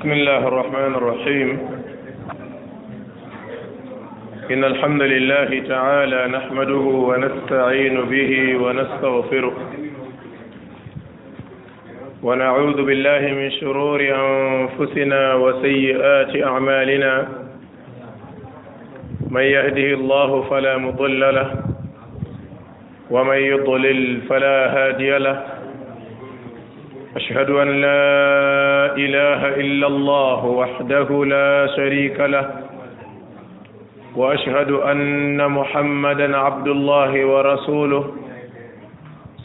بسم الله الرحمن الرحيم إن الحمد لله تعالى نحمده ونستعين به ونستغفره ونعوذ بالله من شرور أنفسنا وسيئات أعمالنا من يهده الله فلا مضل له ومن يضلل فلا هادي له أشهد أن لا إله إلا الله وحده لا شريك له وأشهد أن محمدا عبد الله ورسوله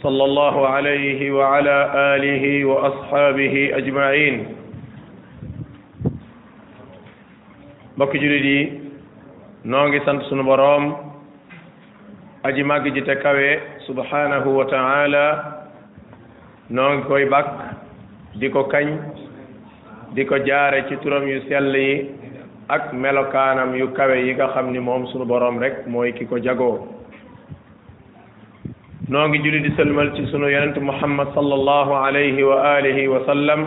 صلى الله عليه وعلى آله وأصحابه أجمعين mbokk جريدي yi سنبرام aji màgg ji te kawe subhanahu wa taala noo ngi koy bàkk di ko kañ di ko jaare ci turam yu sell yi ak melokaanam yu kawe yi nga xam ni moom sunu boroom rek mooy ki ko jagoo noo ngi julli di sëlmal ci sunu yonent muhammad sallallahu alayhi wa alihi wa sallam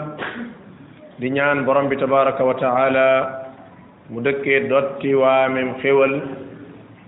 di ñaan borom bi tabaraka wa taala mu dëkkee dotti waamem xéwal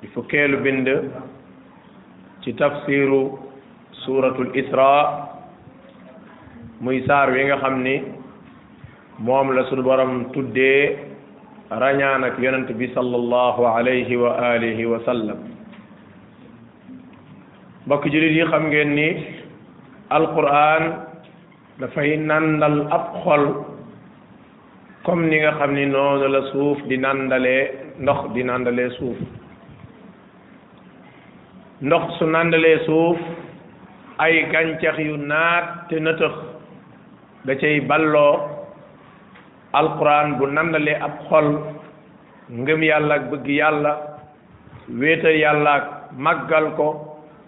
di fukkeelu bind ci tafsiru suuratul isra muy saar wi nga xam ni moom la sunu borom tuddee rañaan ak yonent bi sallallahu alayhi wa alihi wa sallam mbokk jullit yi xam ngeen ni alquran dafay nandal ab xol comme ni nga xam ni noonu la suuf di nàndalee ndox di nàndalee suuf ndox su nàndalee suuf ay gàncax yu naat te nëtëx da cay balloo alquran bu nàndalee ab xol ngëm yàlla ak bëgg yàlla wéetal yàlla ak màggal ko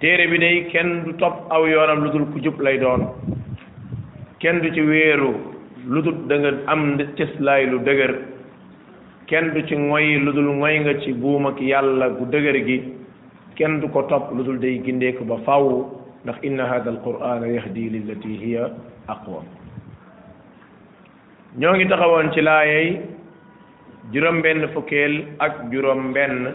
téere bi day kenn du topp aw yoonam lu dul ku jub lay doon kenn du ci wéeru lu dul da nga am cëslaay lu dëgër kenn du ci ngoy lu dul ngoy nga ci buum ak yàlla gu dëgër gi kenn du ko topp lu dul day gindeeku ba faw ndax inna hada alqurana yahdi lillati hiya aqwam ñoo ngi taxawoon ci laayay juróom benn fukkeel ak juróom benn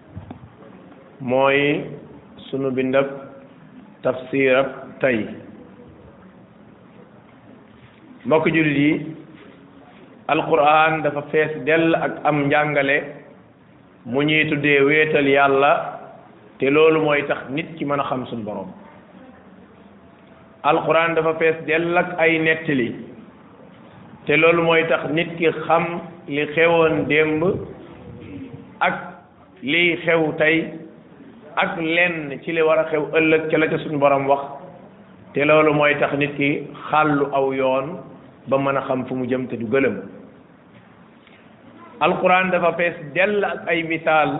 mooy sunu bindab tafsirab tey mbokk jullit yi alquran dafa fees dell ak am njàngale mu ñuy tuddee wéetal yàlla te loolu mooy tax nit ki mën a xam suñu borom alquran dafa fees dell ak ay nettali te loolu mooy tax nit ki xam li xewoon démb ak liy xew tey ak lenn ci li war a xew ëllëg ca la ca suñu borom wax te loolu mooy tax nit ki xàllu aw yoon ba mën a xam fu mu jëm te du gëlëm alquran dafa fees dell ak ay misaal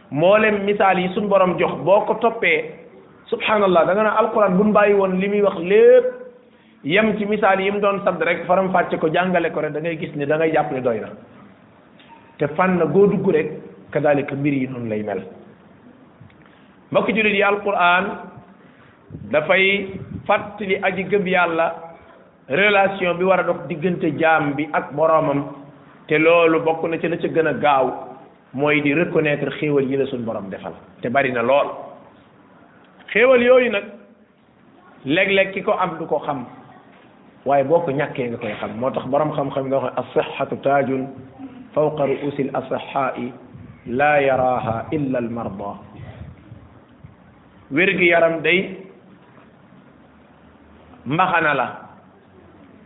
mboolem misaal yi suñ borom jox boo ko toppee subhanallah da nga naan alquran buñ bàyyi woon li muy wax lépp yem ci misaal yi mu doon sadd rek faram fàcce ko jàngale ko rek da ngay gis ni da ngay jàpp ne doy na te fànn goo dugg rek kadalika mbir yi noonu lay mel mbokk jullit yi alquran dafay fàttali aji gëm yàlla relation bi war a dox diggante jaam bi ak boroomam te loolu bokk na ci la ca gën a gaaw mooy di reconnaître xéewal yi la suñ borom defal te bari na lool xéewal yooyu nag léeg-léeg ki ko am du ko xam waaye boo ko ñàkkee nga koy xam moo tax borom xam-xam nga wax as-sihhatu taajun fawqa ru'usil asihhaa'i laa yaraaha illa al marda wér gi yaram day mbaxana la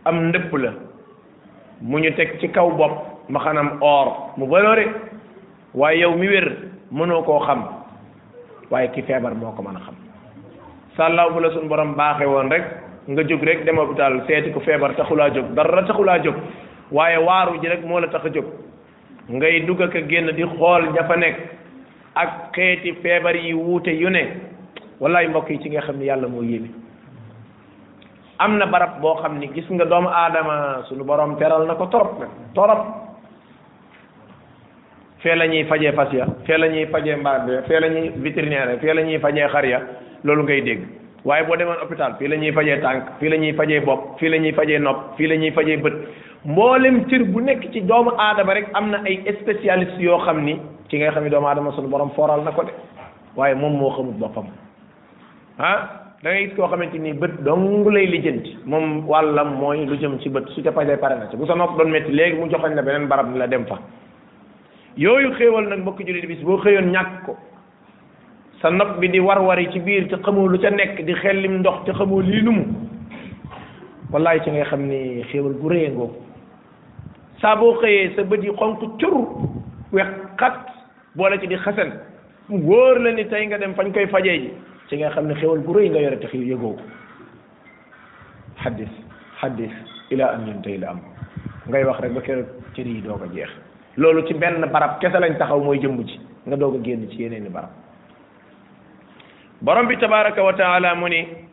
am ndëpp la mu ñu teg ci kaw bopp ma xanam or mu valoré waaye yow mi wér mënoo koo xam waaye ki feebar moo ko mën a xam sàllaaw bu la suñ borom baaxe woon rek nga jóg rek dem hôpital seeti ko feebar taxulaa jóg dara taxulaa jóg waaye waaru ji rek moo la tax a jóg ngay dugg ak a génn di xool ña fa nekk ak xeeti feebar yi wuute yu ne wallaay mbokk yi ci nga xam ne yàlla moo yéeme am na barab boo xam ni gis nga doomu aadama suñu borom teral na ko torop nag torop fee la ñuy fajee fas ya fee la ñuy fajee mbaar ya fee la ñuy vétérinaire fee la ñuy fajee xar ya loolu ngay dégg waaye boo demoon hôpital fii la ñuy fajee tànk fii la ñuy fajee bopp fii la ñuy fajee nopp fii la ñuy fajee bët mboolem cër bu nekk ci doomu aadama rek am na ay spécialiste yoo xam ni ci ngay xam ni doomu aadama suñu borom fooral na ko de waaye moom moo xamut boppam ah da ngay gis koo xamante ni bët dong lay lijjanti moom wàllam mooy lu jëm ci bët su ca pajee pare na ci bu sa nopp doon métti léegi mu joxoñ la beneen barab ni la dem fa yooyu xéewal nag mbokk jullit bis boo xëyoon ñàkk ko sa nopp bi di war-wari ci biir te xamoo lu ca nekk di xellim ndox te xamoo lii lu mu wallaay ci ngay xam ni xéewal gu rëy ngoo saa boo xëyee sa bët yi xonq cur wex xat boole ci di xasan mu wóor la ni tey nga dem fañ koy fajee ji ci nga xam ne xewal gu rëy nga yore te xëy yëgoo ko xaddis xaddis ila an yantahil am ngay wax rek ba keroog cër yi doog a jeex loolu ci benn barab kese lañ taxaw mooy jëmm ci nga doog a génn ci yeneen i barab borom bi tabaraka wa taala mu ni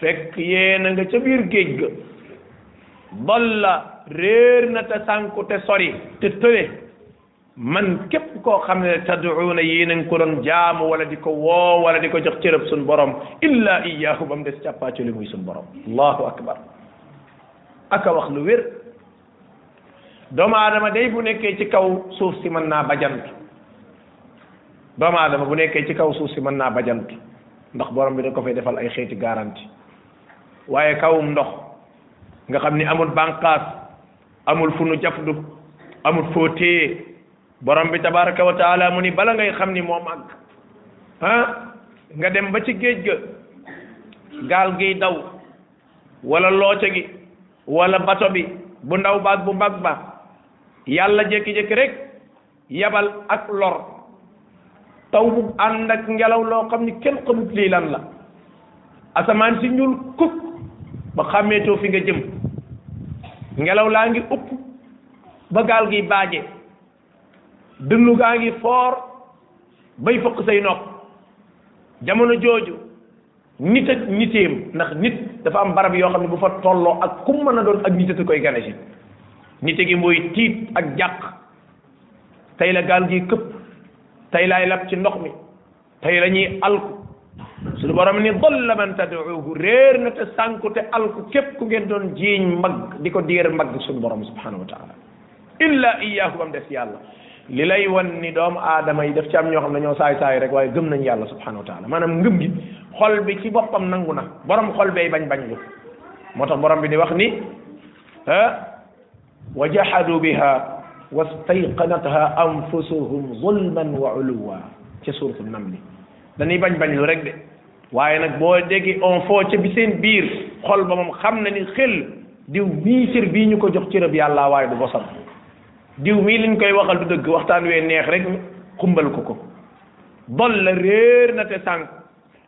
fekk yéena nga ca biir géej ga dalla réer na te sànku te sori te tëwe man képp koo xam ne tad'uuna yéen a ngi ko doon jaamu wala di ko woo wala di ko jox cërëb suñ borom illa iyaahu ba mu des càppaacoli muy suñ borom allahu akbar aka wax lu wér doomu aadama day bu nekkee ci kaw suuf si mën naa bajantu doomu aadama bu nekkee ci kaw suuf si mën naa bajantu ndax borom bi da ko fay defal ay xeeti garanti waaye kawum ndox nga xam ni amul bànqaas amul fu nu jafdu amul foo téye borom bi tabaraka wa taala mu ni bala ngay xam ni moo màgg ah nga dem ba ci géej ga gaal giy daw wala looca gi wala bato bi bu ndaw baag bu mag ba yàlla jékki-jékki rek yabal ak lor taw bu ànd ak ngelaw loo xam ni kenn xamut lii lan la asamaan si ñuul kuk ba xàmmeetoo fi nga jëm ngelaw laa ngi upp ba gaal gi baaje dënnu gaa ngi foor bay fëq say nopp jamono jooju nit ak niteem ndax nit dafa am barab yoo xam ne bu fa tolloo ak kum mën a doon ak nitatu koy gane si nite gi mooy tiit ak jàq tey la gaal gi këpp tey laay lab ci ndox mi tey la ñuy alku suñu borom ni dalla man tad'uuhu réer na te sànku te alku képp ku ngeen doon jiiñ mbagg di ko diir mbagg suñu borom subhanahu wa taala illa iyaahu bam des yàlla li lay wan ni doomu aadama yi daf ci am ñoo xam ne ñoo saay saay rek waaye gëm nañ yàlla subhanahu wa taala maanaam ngëm gi xol bi ci boppam nangu na borom xol bay bañ bañ lu moo tax borom bi di wax ni ah wa jahadu biha wastayqanatha anfusuhum zulman wa uluwa ca suuratu namli dañuy bañ bañ lu rek de waaye nag boo déggee on foo ca bi seen biir xol ba moom xam na ni xel diw mii cër bii ñu ko jox cërëb yàlla waaye du bosam diw mii liñ koy waxal du dëgg waxtaan wee neex rek xumbal ko ko dol la réer na te sànq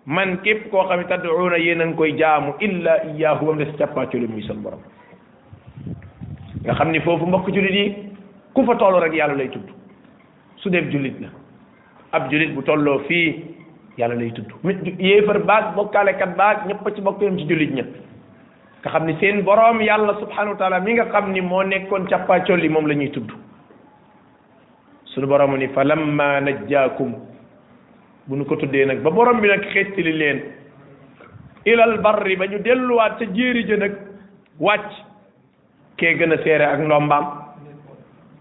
man képp koo xam ne tad'uuna yéen a ngi koy jaamu illa iyaahu ba mu des càppaacoli muy seen borom nga xam ni foofu mbokk jullit yi ku fa toll rek yàlla lay tudd su dee jullit la ab jullit bu tolloo fii yàlla lay tudd yéefar baag bokkaalekat baag ñëpp ci bokk yam ci jullit ña nga xam ni seen borom yàlla subhanahu wa taala mi nga xam ni moo nekkoon càppaacoli moom la ñuy tudd sunu borom ni fa lamma najjaakum bu nu ko tuddee nag ba borom bi nag xettali leen ilal barri ba ñu delluwaat ca jéeri ja nag wàcc kee gën a seere ak ndombaam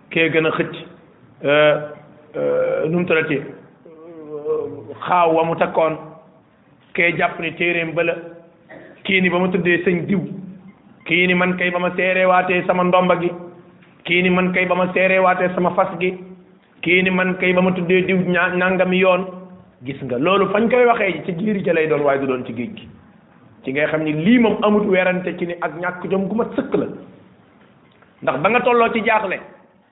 kee gën a xëcc euh, euh, nu mu tuddati xaaw wa mu takkoon kee jàpp ni téeréem bala kii ni ba ma tuddee sëñ diw kii ni man kay ba ma seereewaatee sama ndomba gi kii ni man kay ba ma seereewaatee sama fas gi kii ni man kay ba ma tuddee diw ñaa nangami yoon gis nga loolu fañ koy waxee ci giiri ca lay doon waaye du doon ci géej gi ci ngay xam ni lii moom amut werante ci ni ak ñàkk jom gu ma sëkk la ndax ba nga tolloo ci jaaxle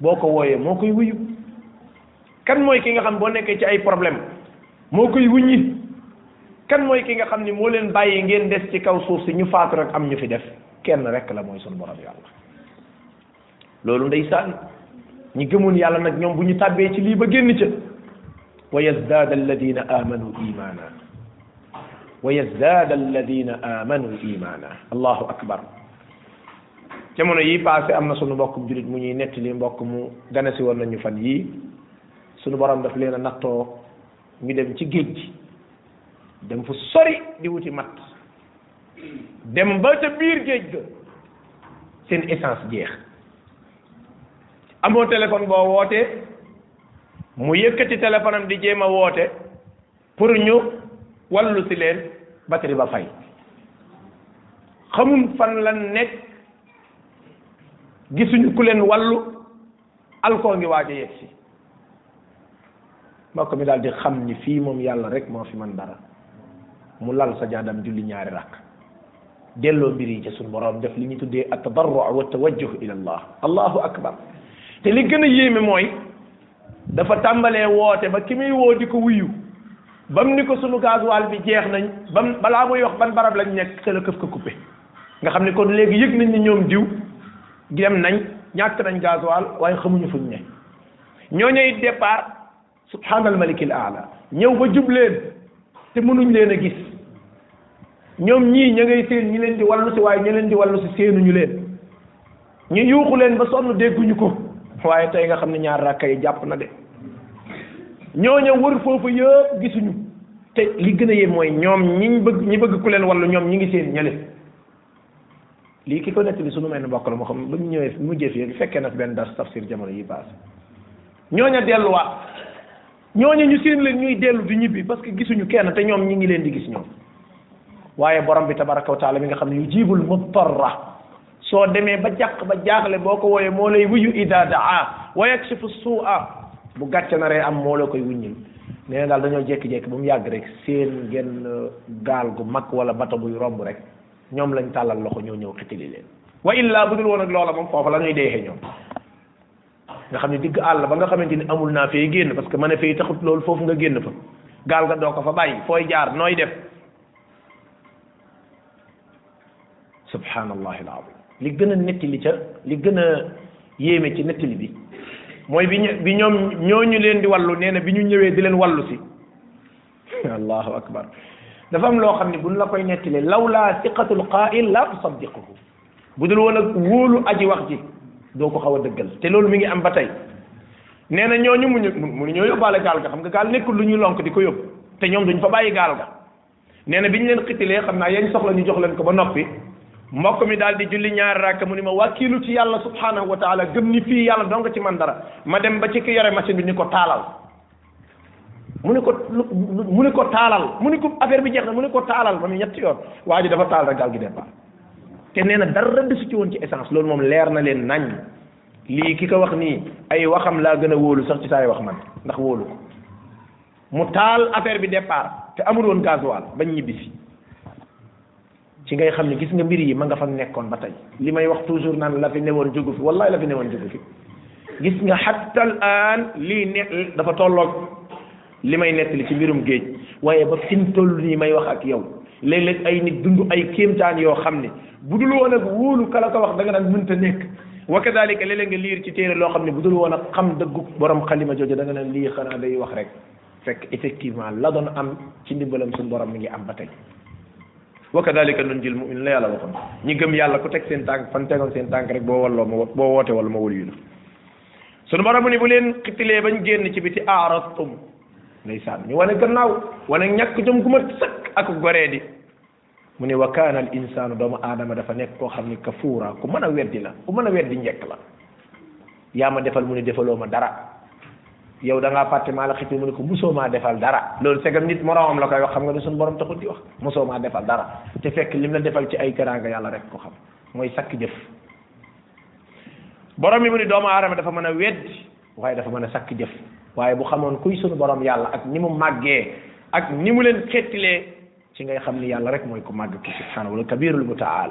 boo ko wooyee moo koy wuyu kan mooy ki nga xam boo nekkee ci ay problème moo koy wuññi kan mooy ki nga xam ni moo leen bàyyi ngeen des ci kaw suuf si ñu faatu rek am ñu fi def kenn rek la mooy sunu borom yàlla loolu ndeysaan ñi gëmoon yàlla nag ñoom bu ñu tàbbee ci lii ba génn ca wa yazdaada alladina amanu imaana wa yazdaada alladina amanu imaana allahu akbar jamono yi passé am na sunu mbokk julit mu ñuy nettali mbokk mu gane si woon nañu fan yii sunu borom daf leen a nattoo ñu dem ci géej gi dem fu sori di wuti mat dem ba ca biir géej ga seen essence jeex amoo téléphone boo wootee mu yëkkati téléphone am di jéem a woote pour ñu wallu si leen batterie ba fay xamuñ fan lan nekk gisuñu ku leen wallu alkoo ngi waaj a yegg si mbokk mi daal di xam ni fii moom yàlla rek moo fi man dara mu lal sa jaadam julli ñaari rakk delloo mbir yi ci suñu borom def li ñu tuddee at tadarru wa tawajjuh ila allah allahu akbar te li gën a yéeme mooy dafa tàmbalee woote ba ki muy woo di ko wuyu bam ni ko sunu gasoil bi jeex nañ bam balaa muy wax ban barab lañ nekk te la këf ko coupé nga xam ne kon léegi yëg nañ ni ñoom diw dem nañ ñàkk nañ gasoil waaye xamuñu fuñ ne ñoo ñooy départ subhanal malikil aala ñëw ba jub leen te mënuñ leen a gis ñoom ñii ña ngay seen ñi leen di wallu si waaye ñi leen di wallu si seenuñu leen ñu yuuxu leen ba sonn dégguñu ko waaye tey nga xam ne ñaar rakka yi jàpp na de ñooña wër foofu yëpp gisuñu te li gën a yee mooy ñoom ñi bëgg ñi bëgg ku leen wallu ñoom ñi ngi seen ñële lii ki ko nettali sunu mel ni mbokk la moo xam ba mu ñëwee mu jëf yi fekkee na benn dar tafsir jamono yi paase ñooña delluwaat ñooñu ñu seen leen ñuy dellu di ñibbi parce que gisuñu kenn te ñoom ñi ngi leen di gis ñoom waaye borom bi tabaraka wa taala mi nga xam ne yu jibul mutarra soo demee ba jàq ba jaaxle boo ko wooyee moo lay wuyu ida daa wa yakshifu suua bu gàcce na ree am moo la koy wuññil nee na daal dañoo jékki-jékki ba mu yàgg rek seen genn gaal gu mag wala bato buy romb rek ñoom lañ tàllal loxo ñoo ñëw xitili leen wa illa bu dul woon ak loola moom foofu la ñuy deexee ñoom nga xam ne digg àll ba nga xamante ni amul naa fee génn parce que mën a fee taxut loolu foofu nga génn fa gaal nga doo ko fa bàyyi fooy jaar nooy def subhanallahi alazim li gën a nettali ca li gën a yéeme ci nettali bi mooy bi ñu bi ñoom ñooñu leen di wallu nee na bi ñu ñëwee di leen wallu si allahu akbar dafa am loo xam ne buñ la koy nettalee lawlaa siqatul qaa'il la tusaddiquhu bu dul woon ak wóolu aji wax ji doo ko xaw a dëggal te loolu mi ngi am ba tey nee na ñooñu muñu munu ñoo yóbbaale gaal ga xam nga gaal nekkul lu ñuy lonk di ko yóbbu te ñoom duñ fa bàyyi gaal ga nee na bi ñu leen xitilee xam naa yañ soxla ñu jox leen ko ba noppi mbokk mi daal di julli ñaari rakk mu ni ma wàkkiilu ci yàlla subhanahu wa taala gëm ni fii yàlla dong ci man dara ma dem ba ci ki yore machine bi ni ko taalal mu ne ko mu ne ko taalal mu ne ko affaire bi jeex na mu ne ko taalal ba mu ñetti yoon waa ji dafa taal rek gaal gi départ te nee na dara desu ci woon ci essence loolu moom leer na leen nañ lii ki ko wax nii ay waxam laa gën a wóolu sax ci saay wax man ndax wóolu ko mu taal affaire bi départ te amul woon gasoil bañ ñibbisi ci ngay xam ne gis nga mbir yi ma nga fa nekkoon ba tey li may wax toujours naan la fi newoon jógu fi wallahi la fi newoon jógu fi gis nga hatta al an lii ne dafa tolloog li may nettali ci mbirum géej waaye ba fi mu toll nii may wax ak yow léeg-léeg ay nit dund ay kéemtaan yoo xam ne bu dul woon ak wóolu kala ko wax da nga naan mënta nekk wa kadalika léeg-léeg nga liir ci téere loo xam ne bu dul woon ak xam dëggu borom xalima jooju da nga naan lii xanaa day wax rek fekk effectivement la doon am ci ndimbalam suñu borom mi ngi am ba tey wa kadalika nun jil mu'min la yàlla waxoon ñi gëm yàlla ku teg seen tànk fan tegoon seen tànk rek boo walloo ma boo woote wala ma wëliyu la sunu borom ni bu leen xitilee bañ génn ci biti aarastum ndeysaan ñu wane gannaaw wane ñàkk jëm gu ma sëkk ak goree di mu ne wa kaana al insaanu doomu aadama dafa nekk koo xam ni kafuura ku mën a weddi la ku mën a weddi njekk la yaa ma defal mu ne defaloo ma dara yow da ngaa fàtte maa la xëcc mu ne ko musoo maa defal dara loolu c'est que nit moroomam la koy wax xam nga ne suñu borom taxul di wax musoo maa defal dara te fekk lim la defal ci ay teraanga yàlla rek ko xam mooy sakk jëf borom bi mu ni doomu aadama dafa mën a weddi waaye dafa mën a sakk jëf waaye bu xamoon kuy sunu borom yàlla ak ni mu màggee ak ni mu leen xettilee ci ngay xam ni yàlla rek mooy ku màgg ki subhanahu wa kabirul mutaal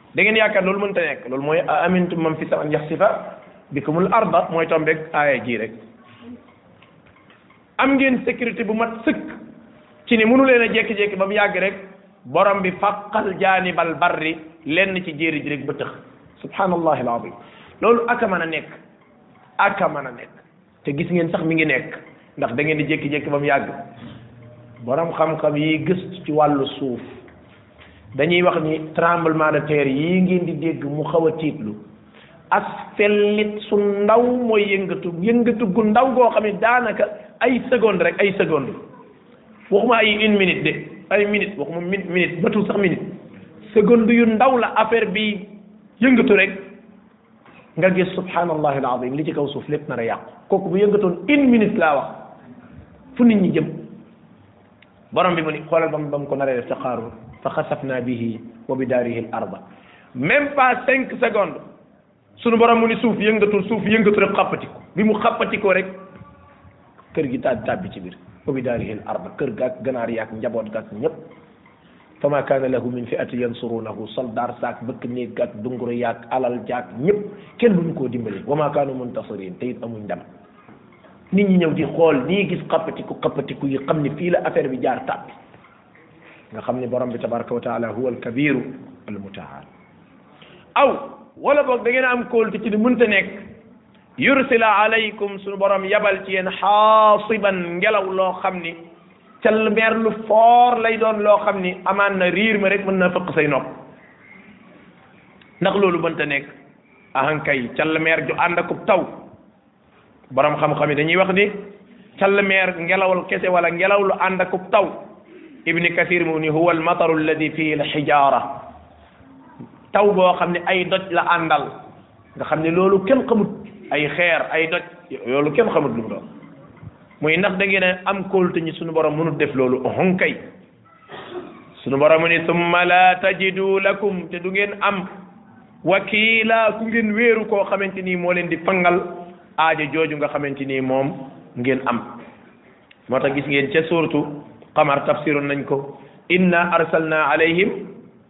da ngeen yaakaar loolu mënta nekk loolu mooy a amintum man fi sama yaxsifa bikumul arda mooy tombeeg aaya ji rek am ngeen sécurité bu mat sëkk ci ni mënu leen a jékki-jékki ba mu yàgg rek borom bi fàqal jaanibal barri lenn ci jéeri ji rek ba tëx subhanallahi alazim loolu aka mën a nekk aka mën a nekk te gis ngeen sax mi ngi nekk ndax da ngeen di jékki-jékki ba mu yàgg borom xam-xam yi gëstu ci wàllu suuf dañuy wax ni tremblement de terre yi ngeen di dégg mu xaw a tiitlu as fellit su ndaw mooy yëngatu yëngatu gu ndaw goo xam ne daanaka ay seconde rek ay seconde waxuma ay une minute de ay minute waxuma minute minute batul sax minute seconde yu ndaw la affaire bi yëngatu rek nga gis subhanallahi alazim li ci kaw suuf lépp nar a yàqu kooku bu yëngatoon une minute laa wax fu nit ñi jëm borom bi mu ni xoolal bam bam ko naree def ca xaarul fa xasafna bihi wa bi daarihi al arda même pas cinq secondes sunu borom mu ni suuf yëngatul suuf yëngatu rek xàppati ko bi mu xàppati ko rek kër gi taab taab bi ci biir wa bi daarihi al arda kër gaak ganaar yaak njaboot gaak ñëpp fa ma kaana lahu min fi'ati yansurunahu soldaar saak bëkk néeg ak dunguru yaak alal jaak ñëpp kenn duñu koo dimbali wa ma kaanu muntasirin te it amuñ ndam nit ñi ñëw di xool nii gis xappatiku xappatiku yi xam ni fii la affaire bi jaar tàbbi nga xam ni borom bi tabaraka wa taala huwa alkabiru almutaal aw wala boog da ngeen am kóol te ci ni mënta nekk yursila alaykum suñu borom yabal ci yéen xaasiban ngelaw loo xam ni call meer lu foor lay doon loo xam ni amaan na riir ma rek mën na fëq say nopp ndax loolu mënta nekk ahankay call meer ju ànd akub taw borom xam-xam yi dañuy wax ni call meer ngelawal kese wala ngelaw lu ànd akub taw ibni kasir mu ni huwa almataru alladi fihi alxijaara taw boo xam ne ay doj la àndal nga xam ne loolu kenn xamut ay xeer ay doj loolu kenn xamut lu mu doon muy ndax da ngeen am kóolute ñi suñu borom mënut def loolu hon kay suñu borom ni summa la tajidu lakum te du ngeen am wakiila ku ngeen wéeru koo xamante ni moo leen di fangal aajo jooju nga xamante ni moom ngeen am moo tax gis ngeen ca suurtu xamar tafsiroon nañ ko inna arsalna alayhim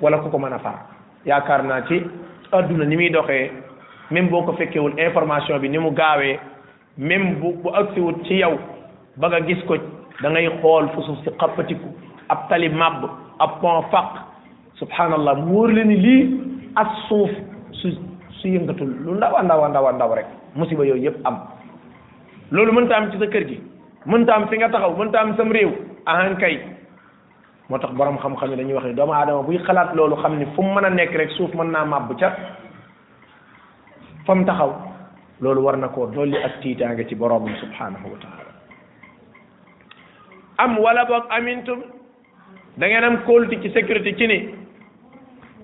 wala ku ko mën a far yaakaar naa ci adduna ni muy doxee même boo ko fekkewul information bi ni mu gaawee même bu bu agsiwut ci yow ba nga gis ko da ngay xool fu suuf si xappatiku ab tali màbb ab pont faq subhanallah mu wóor la ni lii ak suuf su su yëngatul lu ndaw a ndaw a ndaw a ndaw rek musiba yooyu yëpp am loolu mënta am ci sa kër gi mënta am fi nga taxaw mënta am sam réew ahan kay moo tax borom xam-xam yi dañuy wax ne doomu aadama buy xalaat loolu xam ni fu mu mën a nekk rek suuf mën naa màbb ca fa mu taxaw loolu war na koo dolli ak tiitaange ci borom bi subhanahu wa taala am wala boog amintum da ngeen am kóolti ci sécurité ci ni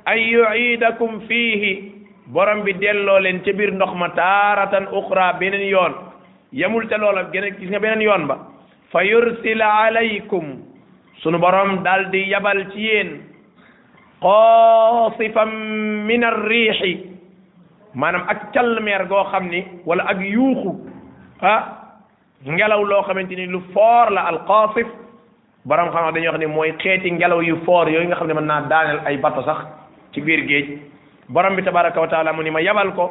ay yuidakum fiihi borom bi delloo leen ca biir ndox ma taaratan uxra beneen yoon yamul ca loola gën a gis nga beneen yoon ba fa yursila alaykum sunu borom daal di yabal ci yéen qaasifan min arriixi maanaam ak calmeer goo xam ni wala ak yuuxu ah ngelaw loo xamante ni lu foor la al qaasif borom xam-xam dañuy wax ni mooy xeeti ngelaw yu foor yooyu nga xam ne mën naa daaneel ay bato sax ci biir géej borom bi tabaraka wa taala mu ni ma yabal ko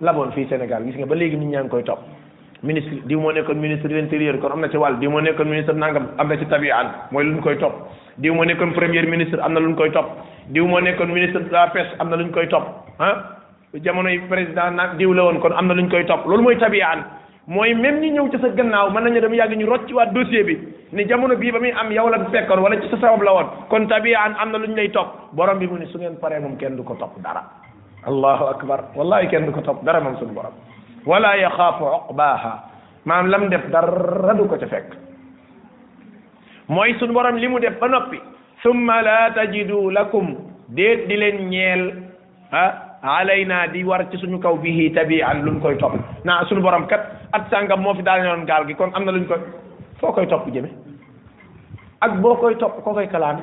laboon fii Sénégal gis nga ba léegi nit ñaa ngi koy topp ministre di moo nekkoon ministre de l'intérieur kon am na ci wàll di moo nekkoon ministre nangam am na ci tabiaan mooy lu ñu koy topp di moo nekkoon premier ministre am na lu ñu koy topp di moo nekkoon ministre de la pêche am na lu ñu koy topp ah jamonoy président nag diw la woon kon am na lu ñu koy topp loolu mooy tabiaan mooy même ñi ñëw ci sa gannaaw mën nañu dem yàgg ñu rocc waat dossier bi ni jamono bii ba muy am yow la fekkoon wala ci sa sabab la woon kon tabiyaan am na lu ñu lay topp borom bi mu ne su ngeen paree moom kenn du ko topp dara allahu akbar wallahi kenn du ko topp dara moom suñu borom wala yaxaafu uqbaaha maam lam def dara du ko ca fekk mooy suñu borom li mu def ba noppi summa la tajidu lakum déet di leen ñeel ah alayna di war ci suñu kaw bihi tabian luñ koy topp naa suñu borom kat at sàngam moo fi daal noon gaal gi kon am na luñ koy foo koy topp jëme ak boo koy topp koo koy kalaame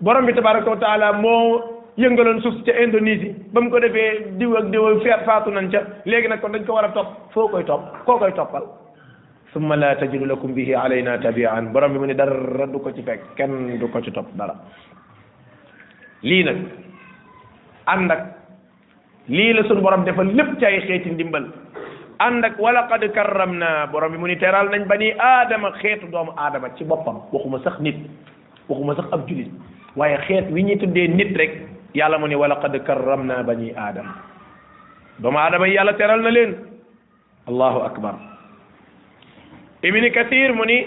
borom bi tabaraka wa taala moo yëngaloon suuf ca Indonésie ba mu ko defee diw ak diw feet faatu nañ ca léegi nag kon dañ ko war a topp foo koy topp koo koy toppal summa la tajidu lakum bihi alayna tabian borom bi mu ne dara du ko ci fekk kenn du ko ci topp dara lii nag ànd ak lii la suñu borom defal lépp ci ay xeeti ndimbal ànd ak wala qad karram na borom bi mu ni teral nañ ba ni aadama xeetu doomu aadama ci boppam waxuma sax nit waxuma sax ab julit waaye xeet wi ñuy tuddee nit rek yàlla mu ni wala qad karram na bani aadama doomu aadama yi yàlla teral na leen allahu akbar ibni kathir mu ni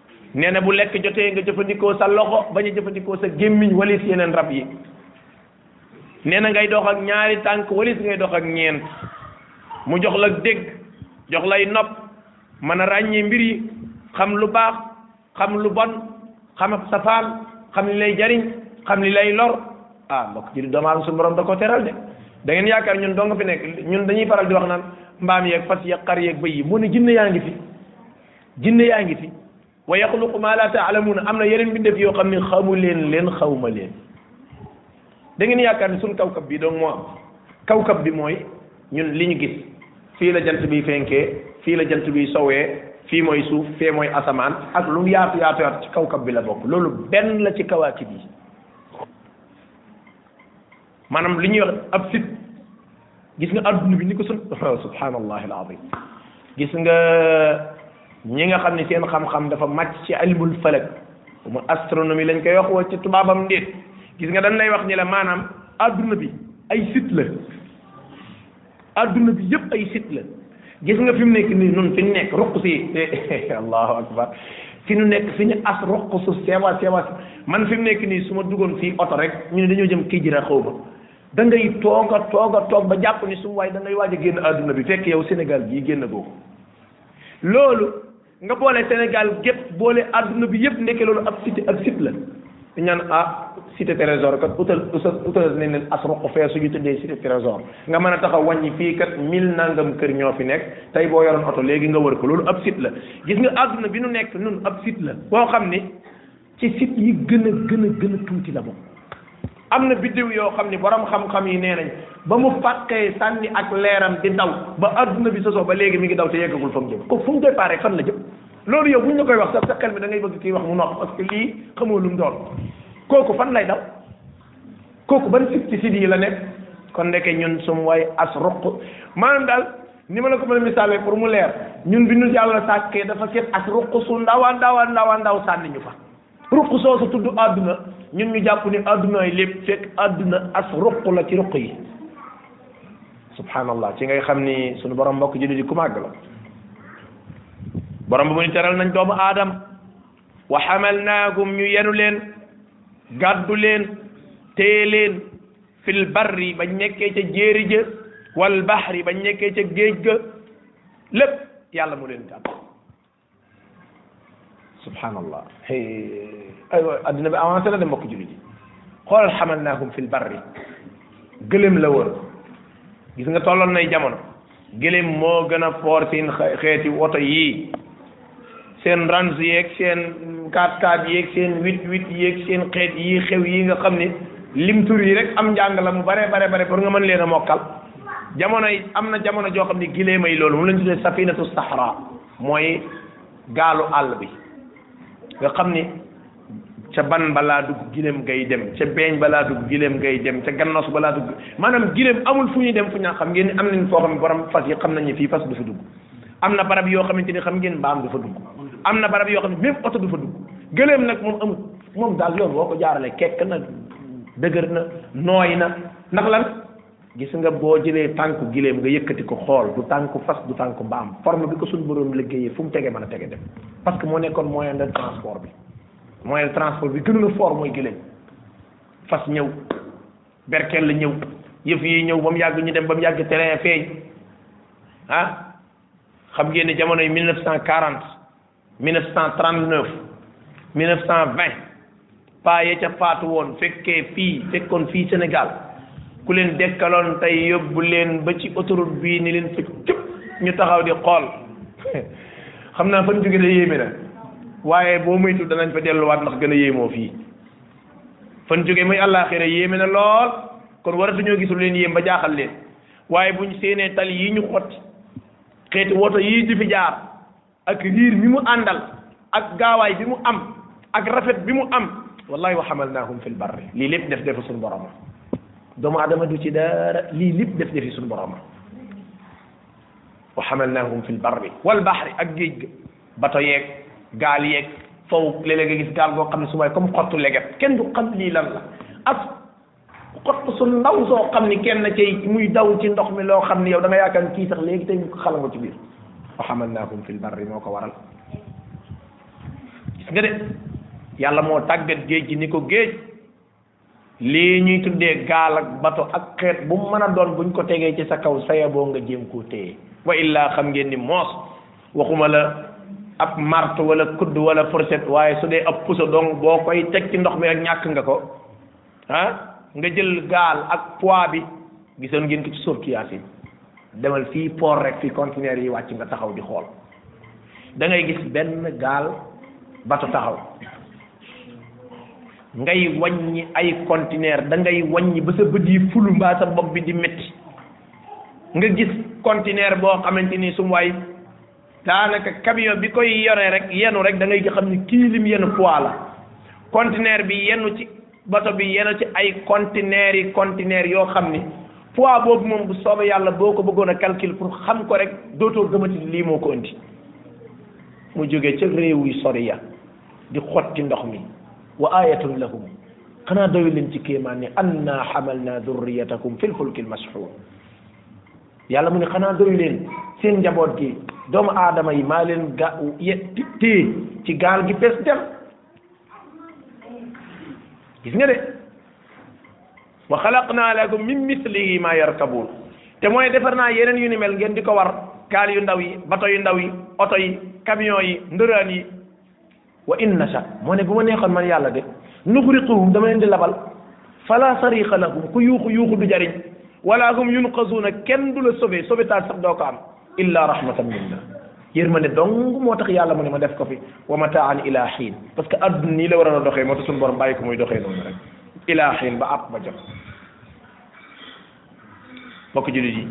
nee na bu lekk jotee nga jëfandikoo sa loxo bañ a jëfandikoo sa gémmiñ walis yeneen rab yi nee na ngay dox ak ñaari tànk walis ngay dox ak ñeent mu jox la dégg jox lay nopp mën a ràññee mbir yi xam lu baax xam lu bon xam ab safaan xam li lay jariñ xam li lay lor ah mbokk ji doomu aadama suñu borom da ko teral de da ngeen yaakaar ñun doo nga fi nekk ñun dañuy faral di wax naan mbaam yeeg fas yeeg xar yeeg bëy yi mu ne jinne yaa ngi fi jinne yaa ngi fi wa yaxluqu ma la taalamuuna am na yeneen bi def yoo xam ne xamu leen leen xawma leen da ngeen yaakaar ne suñ kawkab bi donc moo am kawkab bi mooy ñun li ñu gis fii la jant bi fenkee fii la jant bi sowee fii mooy suuf fee mooy asamaan ak lu yaatu yaatu yaatu ci kawkab bi la bokk loolu benn la ci kawaakib yi maanaam li ñuy wax ab sit gis nga adduna bi ni ko sun subhanallahi alazim gis nga ñi nga xam ne seen xam-xam dafa màcc ci ilmul falak mu astronomie lañ koy wax woo ci tubaabam ndéet gis nga dañ lay wax ni la maanaam adduna bi ay sit la adduna bi yëpp ay site la gis nga fi mu nekk nii nun fi ñu nekk ruq si allahu akbar fi ñu nekk fi ñu as ruq su sewa sewa man fi mu nekk nii su ma duggoon fii oto rek ñu ne dañoo jëm kii jira xaw ma da ngay toog a toog a toog ba jàpp ni su waay da ngay waaj a génn adduna bi fekk yow Sénégal gii génn googu loolu nga boole Sénégal gépp boole àdduna bi yëpp nekk loolu ab cité ab site la dañ naan ah cité trésor kat utal utal nañ leen as roq fee suñu tëddee cité trésor nga mën a taxaw wàññi fii kat mille nangam kër ñoo fi nekk tey boo yoroon oto léegi nga wër ko loolu ab site la gis nga àdduna bi nu nekk nun ab site la boo xam ni ci sit yi gën a gën a gën a tuuti la bokk am na biddiw yoo xam ni borom xam-xam yi nee nañ ba mu fàqee sànni ak leeram di daw ba adduna bi sosoo ba léegi mi ngi daw te yeggagul fa mu jëm ko fu mu départ fan la jëm loolu yow bu ñu la koy wax sax sa xel mi da ngay bëgg kii wax mu nopp parce que lii xamoo lu mu doon kooku fan lay daw kooku ban sib ci sib yi la nekk kon ndeke ñun sum way as ruq maanaam daal ni ma la ko mën a misaalee pour mu leer ñun bi ñu yàlla sàkkee dafa seet as ruq su ndawa ndawa ndawa ndaw sànni ñu fa ruq soosu tudd àdduna ñun ñu jàpp ni àdduna yi lépp fekk àdduna as ruq la ci ruq yi subhanallah ci ngay xam ni sunu borom mbokk jullit yi ku màgg la borom bi mu ni teral nañ doomu aadam wa xamalnaakum ñu yenu leen gàddu leen téye leen fil barri bañ nekkee ca jéeri ja wal bahri bañ nekkee ca géej ga lépp yàlla mu leen gàddu subhanallah aywa adduna bi avancé na de mbokk jullit yi xoolal xamalnaakum fil barri gëlëm la woon gis nga tolloon nay jamono gëléem moo gën a foor seen xeeti woto yii seen range yeeg seen kaat kaat yeeg seen wit wit yeeg seen xeet yi xew yi nga xam ne lim tur yi rek am njàng la mu bare bare bare pour nga mën leen a mokkal jamono yi am na jamono joo xam ne giléem ay loolu moom la ñu tuddee safinatu sahra mooy gaalu àll bi nga xam ni ca ban balaa dugg gileem ngay dem ca beeñ balaa dugg gileem ngay dem ca gannos balaa dugg maanaam gileem amul fu ñuy dem fu ñaa xam ngeen ni am nañ foo xam ne borom fas yi xam nañu fii fas du fa dugg am na barab yoo xamante ni xam ngeen mbaam du fa dugg am na barab yoo xam ne même oto du fa dugg gëleem nag moom amul moom daal yoon boo ko jaarale kekk na dëgër na nooy na ndax lan gis nga boo jëlee tànku gileem nga yëkkati ko xool du tànku fas du tànku mbaam forme bi ko suñu borom liggéeyee fu mu tege mën a tege dem parce que moo nekkoon moyen de transport bi moyen de transport bi gënu la fort mooy gileem fas ñëw berkel la ñëw yëf yi ñëw ba mu yàgg ñu dem ba mu yàgg terrain feeñ ah xam ngeen ne jamono yi mille neuf cent quarante 1939 1920 paa ya ca faatu woon fekkee fii fekkoon fii Sénégal ku leen dekkaloon tey yóbbu leen ba ci autoroute bii ni leen fa cëpp ñu taxaw di xool xam naa fan jóge da yéeme na waaye boo moytu danañ fa delluwaat ndax gën a yéemoo fii fan jóge muy àllaaxira yéeme na lool kon waratuñoo gisul leen yéem ba jaaxal leen waaye buñ séenee tali yi ñu xotti xeeti woto yii di fi jaar ak riir mi mu àndal ak gaawaay bi mu am ak rafet bi mu am wallahi wa xamalnaahum fi lbarri lii lépp def defi suñu borom doomu adama du ci dara lii lépp def defi suñu borom wa xamalnaahum fi lbarri wal baxri ak géej ga bato yeeg gaal yeeg foofu léeg-léeg nga gis gaal goo xam ne su may comme xottu leget kenn du xam lii lan la as xott su ndaw soo xam ni kenn cay muy daw ci ndox mi loo xam ni yow da nga yaakaar kii sax léegi tey ñu ko xalango ci biir wa xamalnaakum fil barri moo ko waral gis nga de yàlla moo tàggat géej gi ni ko géej lii ñuy tuddee gaal ak bato ak xeet bu mën a doon buñ ko tegee ci sa kaw saya boo nga jéem koo téye wa illaa xam ngeen ni moos waxuma la ab mart wala kudd wala fourchette waaye su dee ab puso donc boo koy teg ci ndox mi ak ñàkk nga ko ah nga jël gaal ak poids bi gisoon ngeen ko ci sortu yaasin demal fii port rek fii conteneur yi wàcc nga taxaw di xool da ngay gis benn gaal bato taxaw ngay wàññi ay conteneur da ngay wàññi ba sa bët yi fulu mbaa sa bopp bi di métti nga gis conteneur boo xamante ni su waay daanaka camion bi koy yore rek yenu rek da ngay xam ni kii lim yenu poids la conteneur bi yenu ci bato bi yenu ci ay conteneurs yi conteneurs yoo xam ni poids boobu moom bu soobee yàlla boo ko bëggoon a calcul pour xam ko rek dootoo gëmati lii moo ko indi mu jógee ca réew yu sori ya di xotti ndox mi wa ayatun lahum xanaa doyu leen ci kéemaan ni anna xamalna durriyatakum fil fulkil mashxuur yàlla mu ne xanaa doy leen seen njaboot gi doomu aadama yi maa leen ga téye ci gaal gi fees dem gis nga de wa xalaqnaa lakum min mislihi ma yarkabuun te mooy defar naa yeneen yu ni mel ngeen di ko war gaal yu ndaw yi bato yu ndaw yi oto yi camion yi ndëraan yi wa in nasha moo ne bu ma neexoon man yàlla de nuxriquhum dama leen di labal fala sariqa lahum ku yuuxu yuuxu du jariñ wala hum yunqasuuna kenn du la sauvé sauvetage sax doo ko am illa rahmatan minna yërmande dong moo tax yàlla mu ne ma def ko fi wa mataan ila xiin parce que adduna nii la waroon a doxee moo tax suñu borom bàyyi ko muy doxee noonu rek ila xiin ba àpp ba jot mbokk jullit yi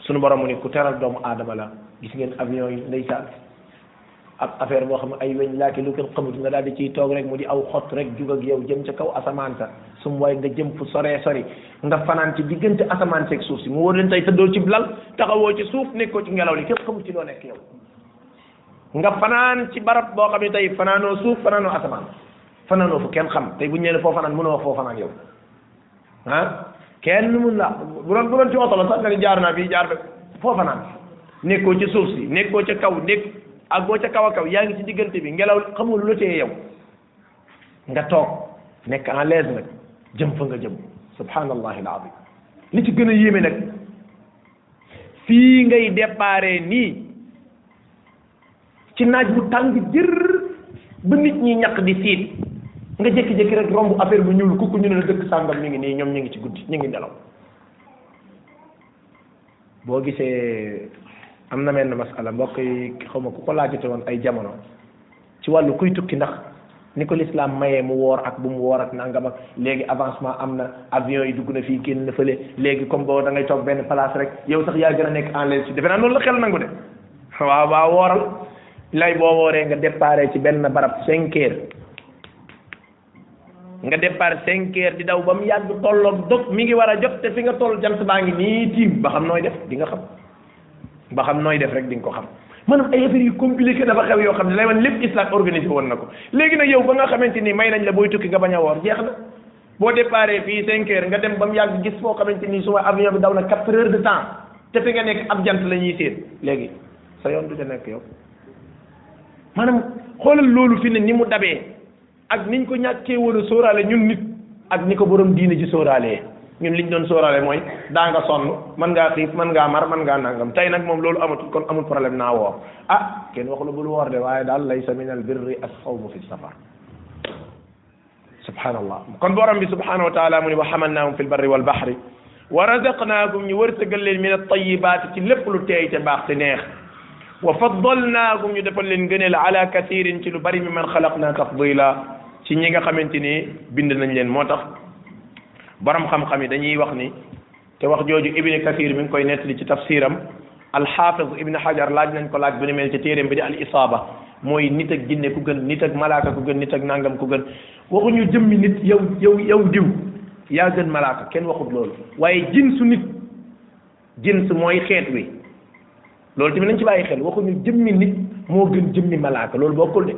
suñu borom mu ne ku teral doomu aadama la gis ngeen avion yi ndeysaan ab affaire boo xam ne ay weñ laaki lu kenn xamut nga daal di ciy toog rek mu di aw xott rek jug ak yow jëm ca kaw asamaan sa su mu waay nga jëm fu soree sori nga fanaan ci diggante asamaan seeg suuf si mu wóor leen tey tëddoo ci lal taxawoo ci suuf nekkoo ci ngelaw li kenn xamut ci loo nekk yow nga fanaan ci barab boo xam ne tey fanaanoo suuf fanaanoo asamaan fanaanoo fu kenn xam tey bu ñu nee foo fanaan mënoo wax foo fanaan yow ah kenn mun la bu doon bu doon ci oto la sax nga ni jaar naa fii jaar foo fanaan nekkoo ci suuf si nekkoo ca kaw nekk ak boo ca kaw a kaw yaa ngi ci diggante bi ngelaw xamul lu tee yow nga toog nekk en l'aise nag jëm fa nga jëm subhanallahi alazim li ci gën a yéeme nag fii ngay déparé nii ci naaj bu tàng jër ba nit ñi ñaq di siit nga jékki-jékki rek romb affaire bu ñuul kukku ñu ne la dëkk sàngam ñu ngi nii ñoom ñu ngi ci guddi ñu ngi nelaw boo gisee am na menn masala mbokk yi xaw ma ku ko laajate woon ay jamono ci wàllu kuy tukki ndax ni ko lislaam mayee mu woor ak bu mu woor ak nangam ak léegi avancement am na avion yi dugg na fii génn na fële léegi comme boo da ngay toog benn place rek yow sax yaa gën a nekk en l'aise ci defe naa noonu la xel nangu de waaw waaw wooral lay boo wooree nga déparé ci benn barab cinq heures nga départ cinq heures di daw ba mu yàgg tolloog dog mi ngi war a jot te fi nga toll jant baa ngi nii tiim ba xam nooy def di nga xam ba xam nooy def rek di nga ko xam maanaam ay affaire yu compliqué dafa xew yoo xam ne lay wan lépp islam organisé woon na ko léegi nag yow ba nga xamante ni may nañ la booy tukki nga bañ a woor jeex na boo déparé fii cinq heures nga dem ba mu yàgg gis foo xamante ni suma avion bi daw na quatre heures de temps te fi nga nekk ab jant la ñuy séen léegi sa yoon du ca nekk yow maanaam xoolal loolu fi ne ni mu dabee ak niñ ko ñàkkee woon a sóoraale ñun nit ak ni ko borom diine ji sóoraalee ñun liñ doon sóoraale mooy daa nga sonn mën ngaa xiif mën ngaa mar mën ngaa nangam tey nag moom loolu amatul kon amul problème naa woor ah kenn waxu la bul woor de waaye daal laysa min al birri as sawmu fi safar subhanallah kon borom bi subhanahu wa taala mu ni wa xamalnaahum fi lbarri walbahri wa razaqnaakum ñu wërsëgal leen min at-tayyibaati ci lépp lu teey te baax te neex wa faddalnaakum ñu defal leen gëneel ala kathirin ci lu bari mi man xalaqnaa tafdila ci ñi nga xamante ni bind nañ leen moo tax borom xam-xam yi dañuy wax ni te wax jooju ibni kathir mi ngi koy nettali ci tafsiram alxaafis ibni hajar laaj nañ ko laaj bu ne mel ci téeréem bi di al isaaba mooy nit ak jinne ku gën nit ak malaaka ku gën nit ak nangam ku gën waxuñu jëmmi nit yow yow yow diw yaa gën malaaka kenn waxut loolu waaye jinsu nit jins mooy xeet wi loolu tamit nañ ci bàyyi xel waxuñu jëmmi nit moo gën jëmmi malaaka loolu bokkul de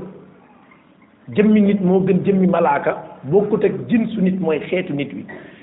jëmmi nit moo gën jëmmi malaaka bokkut ak jinsu nit mooy xeetu nit wi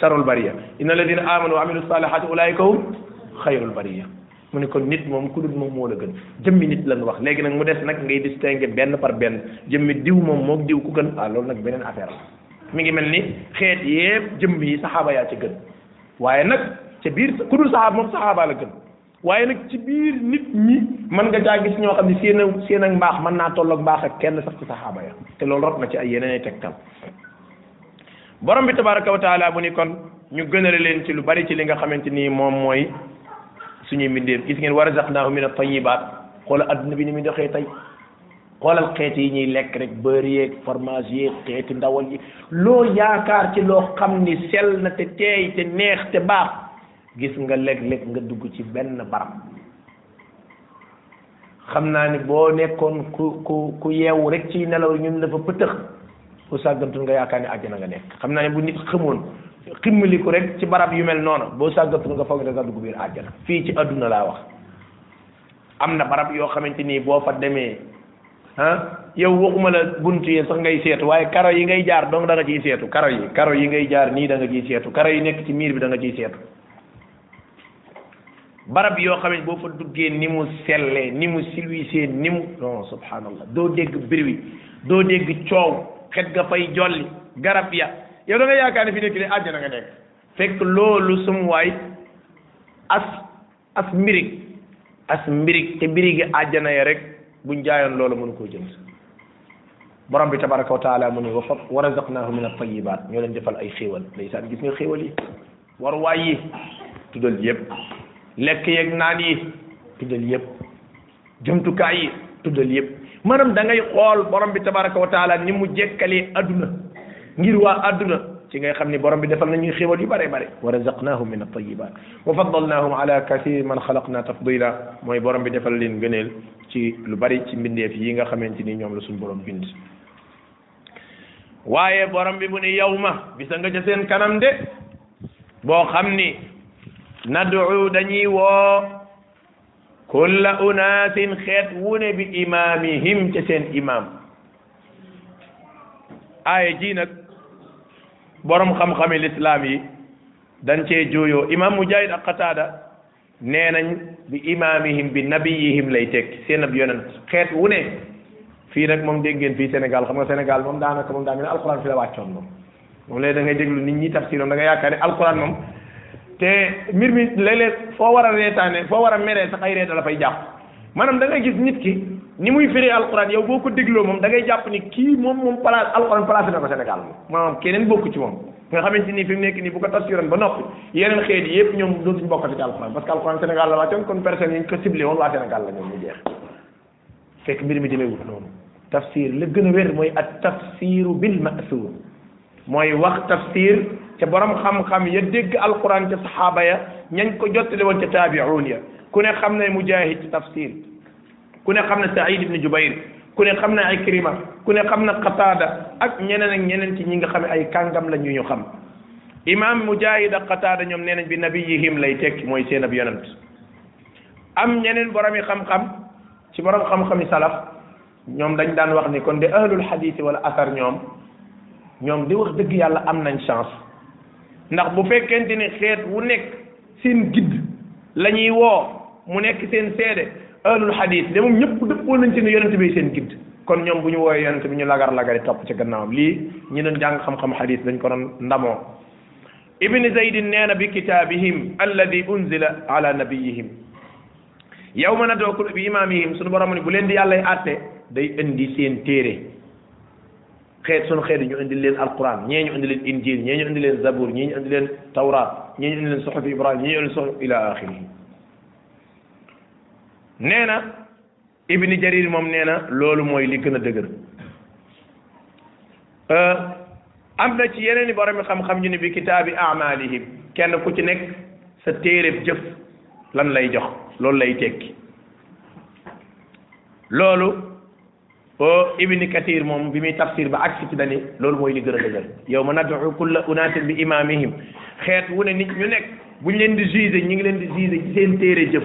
charul bariya inna alladina amanu wa amilu salihati ulaika hum xayrul bariya mu ne kon nit moom ku dul moom moo la gën jëmmi nit lan wax léegi nag mu des nag ngay distingué benn par benn jëmmi diw moom moog diw ku gën ah loolu nag beneen affaire la mi ngi mel ni xeet yépp jëmm yi saxaaba yaa ci gën waaye nag ca biir ku dul saxaaba moom saxaaba la gën waaye nag ci biir nit ñi mën nga caa gis ñoo xam ne seen ak seen ak mbaax mën naa tolloog mbaax ak kenn sax ci saxaaba ya te loolu rot na ci ay yeneen ay tegtal borom bi tabaraka wa taala mu ni kon ñu gënale leen ci lu bari ci li nga xamante ni moom mooy suñuy mbindeef gis ngeen war a sax naahu min at-tayyibaat xoolal adduna bi ni muy doxee tey xoolal xeet yi ñuy lekk rek beurre yeeg fromage yeeg xeeti ndawal yi loo yaakaar ci loo xam ni sell na te teey te neex te baax gis nga léeg-léeg nga dugg ci benn barab xam naa ni boo nekkoon ku ku ku yeewu rek ci nelaw ñun dafa pëtëx ku sàggantul nga yaakaar ne àjjana nga nekk xam naa ne bu nit xamoon ximmaliku rek ci barab yu mel noonu boo sàggantul nga foog ne da nga dugg biir àjjana fii ci àdduna laa wax am na barab yoo xamante ni boo fa demee ah yow waxuma la bunt yi sax ngay seetu waaye karo yi ngay jaar donc da nga ciy seetu karo yi karo yi ngay jaar nii da nga ciy seetu karo yi nekk ci miir bi da nga ciy seetu barab yoo xam ne boo fa duggee ni mu sellee ni mu silwisee ni mu non subhanallah doo dégg bruit doo dégg coow xet ga fay jolli garab ya yow da nga yaakaar ne fi nekk ne àjjana nga nekk fekk loolu sum waay as as mbirig as mbirig te mbirigi àjjana ya rek buñ jaayoon loolu mënu koo jënd borom bi tabaraka wa taala mu ne wa fa wa razaqnaahu min at-tayyibaat ñoo leen defal ay xéewal ndeysaan gis nga xéewal yi war waay yi tuddal yëpp lekk yeeg naan yi tuddal yëpp jumtukaay yi tuddal yëpp maanaam da ngay xool borom bi tabaraka wa taala ni mu jekkalee adduna ngir waa adduna ci ngay xam ni borom bi defal nañuy xéwal yu bare bare wa razaqnahum min at-tayyibat wa faddalnahum ala kathir man xalaqna tafdila mooy borom bi defal leen gëneel ci lu bari ci mbindeef yi nga xamante ni ñoom la suñu borom bind waaye borom bi mu ne yow ma bisa nga ca seen kanam de boo xam ni nadu dañuy woo kulla unaasin xeet wu ne bi imaamihim ca seen imaam aaya ji nag borom xam-xami lislaam yi dañ cee jooyoo imaam Mujaahid ak Qataada nee nañ bi imaamihim bi nabiyihim lay tekki seen ab yonent xeet wu ne fii nag moom dégg ngeen fii Sénégal xam nga Sénégal moom daanaka moom daa mel ne alxuraan fi la wàccoon moom moom léegi da ngay déglu nit ñi tafsiram da nga yaakaar ne alquran moom te mbir mi léeg-léeg foo war a reetaane foo war a meree sax ay reeta la fay jàpp maanaam da ngay gis nit ki ni muy firi alquran yow boo ko dégloo moom da ngay jàpp ni kii moom moom place alquran placé na ko Sénégal moom maanaam keneen bokku ci moom nga xamante ni fi mu nekk nii bu ko tafsiroon ba noppi yeneen xeet yi yëpp ñoom dootuñu bokkati ci alquran parce que alquran Sénégal la wàccoon kon personne yi ñu ko ciblé woon waa Sénégal la ñoom ñu jeex fekk mbir mi demeewul noonu tafsir la gën a wér mooy at tafsiru bil ma'thur mooy wax tafsir ca borom xam-xam ya dégg alquran ca saxaaba ya ñañ ko jottale woon ca taabi'un ya ku ne xam ne mujahid ci tafsir ku ne xam ne saïd ibn jubayr ku ne xam ne ay kirima ku ne xam ne qatada ak ñeneen ak ñeneen ci ñi nga xam ne ay kàngam la ñu ñu xam imam mujahid ak qatada ñoom nee nañ bi nabiyihim lay tekki mooy seen ab yonent am ñeneen boromi xam-xam ci borom xam-xami salaf ñoom dañ daan wax ni kon de ahlul hadith wala asar ñoom ñoom di wax dëgg yàlla am nañ chance ndax bu fekkente ni xeet wu nekk seen gidd la ñuy woo mu nekk seen seede ahlul hadith de moom ñëpp dëppoo nañ ci ne yonent bi seen gidd kon ñoom bu ñu wooyee yonent bi ñu lagar lagari topp ci gannaawam lii ñi doon jàng xam-xam hadith dañ ko doon ndamoo ibni zaydin nee na bi kitaabihim alladi unzila ala nabiyihim yow ma nadoo kul bi imaamihim sunu borom ni bu leen di yàllay àtte day indi seen téere xeet sunu xeet ñu indi leen alquran ñee ñu indi leen injil ñee ñu indi leen zabur ñee ñu indi leen tawraat ñee ñu indi leen soxofi ibrahim ñee ñu indi leen soxof ila axirihi nee na ibni jarir moom nee na loolu mooy li gën a dëgër euh, am na ci yeneen i borom xam-xam ñu ne bi kitaabi amalihim kenn ku ci nekk sa téereb jëf lan lay jox loolu lay tekki loolu o oh, ibni kathir moom bi muy tafsir ba agsi ci dani loolu mooy li gën a dëgër yow ma nad'u kulla unaasin bi imamihim xeet wu ne nit ñu nekk bu ñu leen di juger ñu ngi leen di juger ci seen téere jëf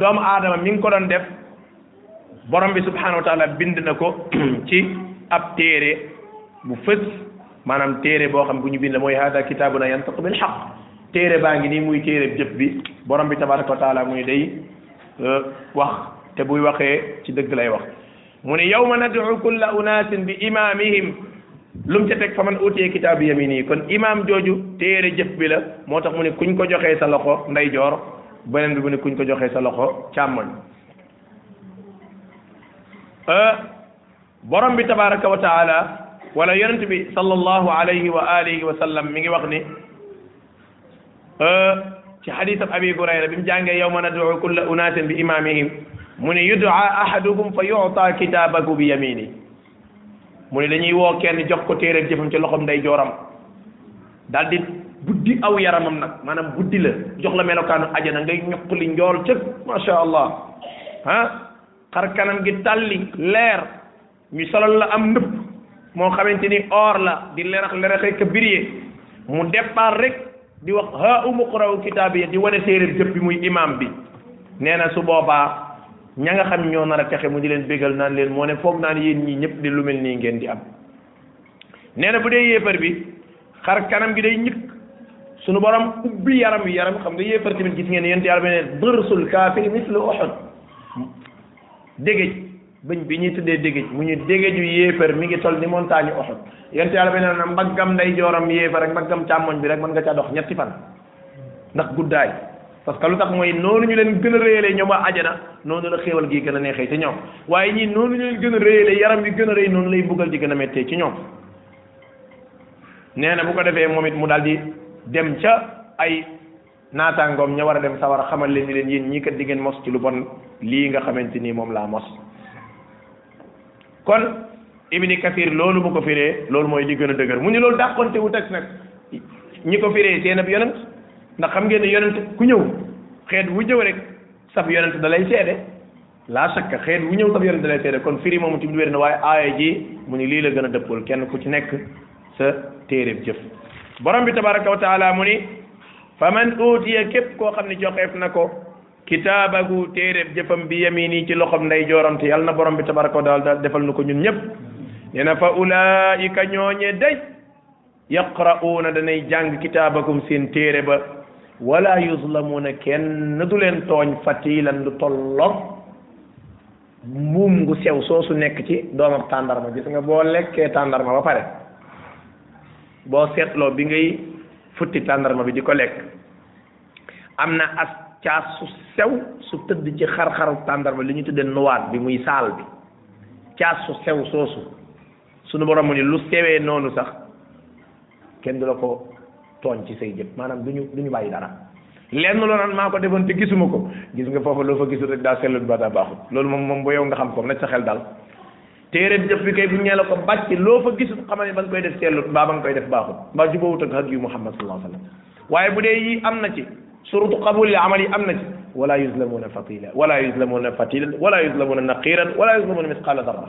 doomu aadama mi ngi ko doon def borom bi subhanahu wa taala bind na ko ci ab téere bu fës maanaam téere boo xam bu ñu bind mooy hada kitaabuna yantiqu bil haqq téere baa ngi nii muy téere jëf bi borom bi tabaraka wa taala muy day euh, wax te buy waxee ci dëgg lay wax mu ne yawma nad'u kulla unaasin bi imaamihim lu mu ca teg fa man utiye kitaab bi yamini kon imaam jooju téere jëf bi la moo tax mu ne kuñ ko joxee sa loxo ndeyjoor beneen bi mu ne kuñ ko joxee sa loxo càmmoñ euh, borom bi tabaraka wa taala wala yonent bi sallallahu alayhi wa alihi wa sallam mi ngi wax ni ci hadisab abi hurayra bi mu jàngee yawma nad'u kulla unaasin bi imamihim mu ne yudaa ahadukum fa yuta kitaabahu bi yamini mu ne dañuy woo kenn jox ko téeréb jëfam ci loxom nday jooram daal di buddi aw yaramam nag maanaam buddi la jox la melokaanu ajana ngay ñuq li njool cëg macha allah ah xar kanam gi tàlli leer ñu solal la am ndëpp moo xamante ni or la di lerax leraxee ka biriyee mu départ rek di wax ha umu quraw kitaabiya di wane téeréb jëpp bi muy imam bi nee na su boobaa ña nga xam ñoo nar a texe mu di leen bégal naan leen moo ne foog naan yéen ñi ñëpp di lu mel nii ngeen di am nee na bu dee yéefar bi xar kanam gi day ñëkk sunu borom ubbi yaram wi yaram xam nga yéefar tamit gis ngeen yent yàlla bi ne dërsul kaafir mislu uhud dégg bëñ bi ñuy tuddee dégéej mu ñu dégéeju yéefar mi ngi toll ni montagne Uhud yonent yàlla bi nee na mbaggam nday jooram yéefar ak mbaggam càmmoñ bi rek mën nga ca dox ñetti fan ndax guddaay parce que lu tax mooy noonu ñu leen gën a réyalee ñoom waa ajana noonu la xéewal gi gën a neexee ci ñoom waaye ñii noonu ñu leen gën a réyalee yaram bi gën a rëy noonu lay buggal di gën a méttee ci ñoom nee na bu ko defee moom it mu daal di dem ca ay naataangoom ña war a dem sawara xamal leen ni leen yéen ñii kat di ngeen mos ci lu bon lii nga xamante ni moom laa mos kon ibni kasir loolu mu ko firee loolu mooy li gën a dëgër mu ni loolu dàqonte wu tax nag ñi ko firee seen ab yonent ndax xam ngeen ne yonent ku ñëw xeet wu jëw rek sab yonent da lay seede laa sakka xeet wu ñëw ab yonent lay seede kon firi moomu tamit wér na waaye aaya ji mu ni lii la gën a dëppool kenn ku ci nekk sa téeréb jëf borom bi tabaraka wa taala mu ni fa man uutiya képp koo xam ne joxeef na ko kitaabagu téeréb jëfam bi yamini ci loxom nday jooram te yàlla na borom bi tabaraka wa taala defal nu ko ñun ñëpp nee na fa ulaika ñooñe day yaqra'uuna danay jàng kitaabakum seen téere ba wala yuzlamuuna kenn du leen tooñ fatilan lu tolloog mbuum gu sew soosu nekk ci doomam tàndarma gis nga boo lekkee tàndarma ba pare boo seetloo bi ngay futti tàndarma bi di ko lekk am na as caas su sew su tëdd ci xar-xaru tàndarma li ñu tuddee nuwaat bi muy saal bi caas su sew soosu sunu borom mu ni lu sewee noonu sax kenn du la ko tooñ ci say jëf maanaam du ñu du ñu bàyyi dara lenn loo naan maa ko defoon te gisuma ko gis nga foofu loo fa gisul rek daa sellut ba daa baaxul loolu moom moom bu yow nga xam ko na sa xel daal téere jëf bi kay bu ñee la ko bàcc loo fa gisul xamal ne ba nga koy def sellut mbaa ba nga koy def baaxul mbaa jubawut ak hadiyu muhammad sallallahu alayhi wa sallam waaye bu dee yi am na ci surutu qabul li amal yi am na ci wala yuzlamuna fatila wala yuzlamuna fatila wala yuzlamuna naqiran wala yuzlamuna misqala darra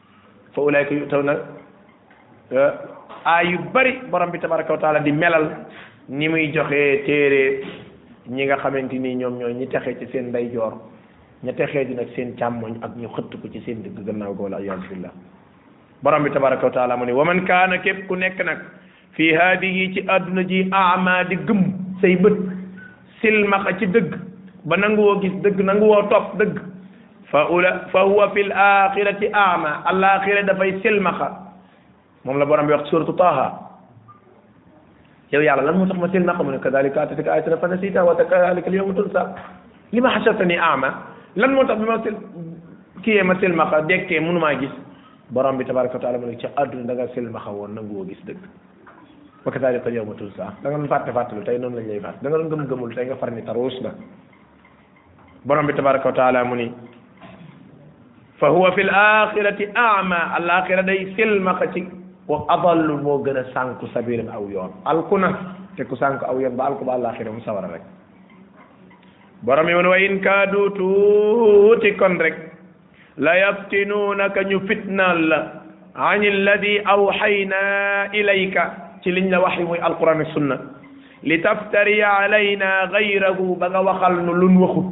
fa ulaayka yu taw na eh, aay yu bari borom bi tabaraka wa taala di melal ni muy joxe téere ñi nga xamante ni ñoom ñooy ñi texe ci seen ndeyjoor ña texee di nag seen càmmoñ ak ñu xëtt ko ci seen digg gannaaw goola ayaasu billah borom bi tabaraka wa taala mu ne wa man kaana képp ku nekk nag fii haadihi ci àdduna ji ama di gëm say bët silmaxa ci dëgg ba nanguwoo gis dëgg nanguwoo topp dëgg fa ula fa huwa fi l axirati ama alaxira dafay silmaxa moom la borom bi wax suratu taha yow yàlla lan moo tax ma silmaxa mu ne kadalika atatika ayatuna fa nasita wa kadalika al yawma tunsa li ma xasatani ama lan moo tax bi ma sil kiyee ma silmaxa dekkee mënumaa gis borom bi tabaraka wa taala mu ne ci àdduna da nga silmaxa woon nanguwoo gis dëgg wa kadalika al yawma tunsa da nga doon fàtte fàttelu tey noonu lañ lay fàtte da nga doon gëm gëmul tey nga far ni taruus na borom bi tabaraka wa taala mu ni fa huwa fi l axirati ama al axira day silmaxa ci wa adallu moo gën a sànku sabilan aw yoon alku na te ku sànku aw yoon ba alku ba àllaaxira mu sawara rek borom yi mu ne wa in kaadu tuuti kon rek la yaftinuunaka ñu fitnaal la an alladi awxayna ilayka ci liñ la wax yi muy alquran ak sunna li taftari alayna gayrahu ba nga waxal nu lun waxut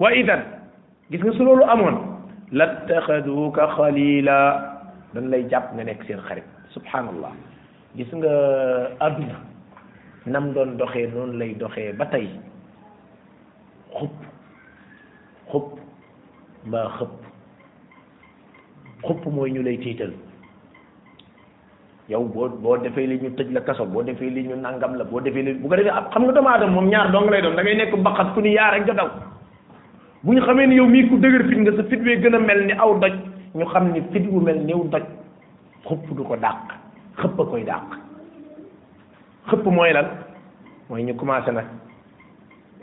wa idan gis nga su loolu amoon lattaxaduuka xalila dañ lay jàpp nga nekk seen xarit subhanallah gis nga adduna nam doon doxee noonu lay doxee ba tey xupp xupp mbaa xëpp xupp mooy ñu lay tiital yow boo boo defee li ñu tëj la kaso boo defee li ñu nangam la boo defee li bu ko defee xam nga doomu aadama moom ñaar dong lay doon da ngay nekk baqat ku ni yaar rek nga daw bu ñu xamee ni yow mii ku dëgër fit nga sa fit wee gën a mel ni aw doj ñu xam ni fit wu mel niw doj xupp du ko dàq xëpp a koy dàq xëpp mooy lan mooy ñu commencé nag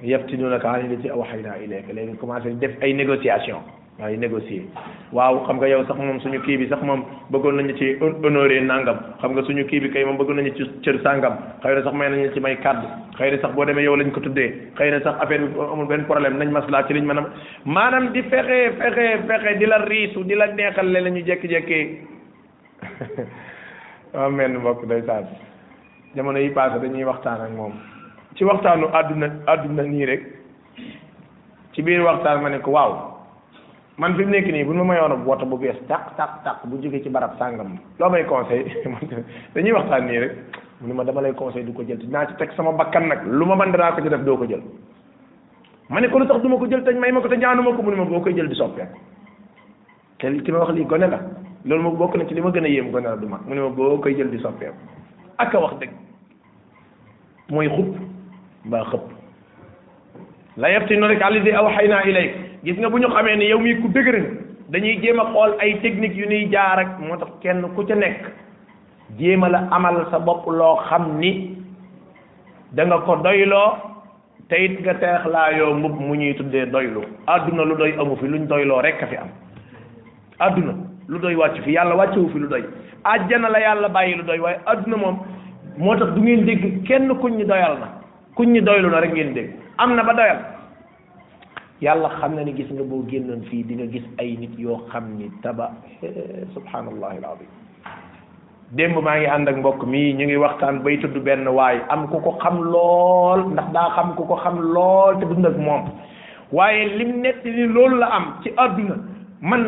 yaftinunaka ani lati awhayna ilayka léegi commencé def ay négociation waaye négocier waaw xam nga yow sax moom suñu kii bi sax moom bëggoon nañu ci honoré nangam xam nga suñu kii bi kay moom bëggoon nañu ci cër sangam xëy na sax may nañu ci may kàddu xëy na sax boo demee yow lañ ko tuddee xëy na sax affaire bi amul benn problème nañ maslaa ci liñ mën a maanaam di fexe fexe fexe di la riisu di la neexal le la ñu jékki-jékki waaw mel ni mbokk day saan jamono yi passé dañuy waxtaan ak moom ci waxtaanu àdduna àdduna nii rek ci biir waxtaan ma ne ko waaw man fi mu nekk nii bu ma mayoon ab woto bu bees tàq tàq tàq bu jógee ci barab sàngam loo may conseil dañuy waxtaan nii rek mu ne ma dama lay conseil du ko jël dinaa ci teg sama bakkan nag lu ma mën danaa ko ci def doo ko jël ma ne ko lu tax du ma ko jël tañ may ma ko te ñaanu ma ko mu ne ma boo koy jël di soppeeku te ki ma wax lii gone la loolu moom bokk na ci li ma gën a yéem gone la du mag mu ne ma boo koy jël di soppeeku ak a wax dëgg mooy xub mbaa xëpp la yaftinu rek alladi awxayna ilayk gis nga bu ñu xamee ne yow mii ku dëgër dañuy jéem a xool ay technique yu ñuy jaar ak moo tax kenn ku ca nekk jéem a la amal sa bopp loo xam ni da nga ko doyloo te it nga teex laa yoo mbub mu ñuy tuddee doylu àdduna lu doy amu fi luñ doyloo rek a fi am àdduna lu doy wàcc fi yàlla wàccewu fi lu doy àjjana la yàlla bàyyi lu doy waaye àdduna moom moo tax du ngeen dégg kenn kuñ ñu doyal na kuñ ñu doylu na rek ngeen dégg am na ba doyal yàlla xam na ni gis nga boo génnoon fii di nga gis ay nit yoo xam ni taba subhanallahi alazim démb maa ngi ànd ak mbokk mii ñu ngi waxtaan bay tudd benn waay am ku ko xam lool ndax daa xam ku ko xam lool te dund ak moom waaye lim nett ni loolu la am ci àdduna man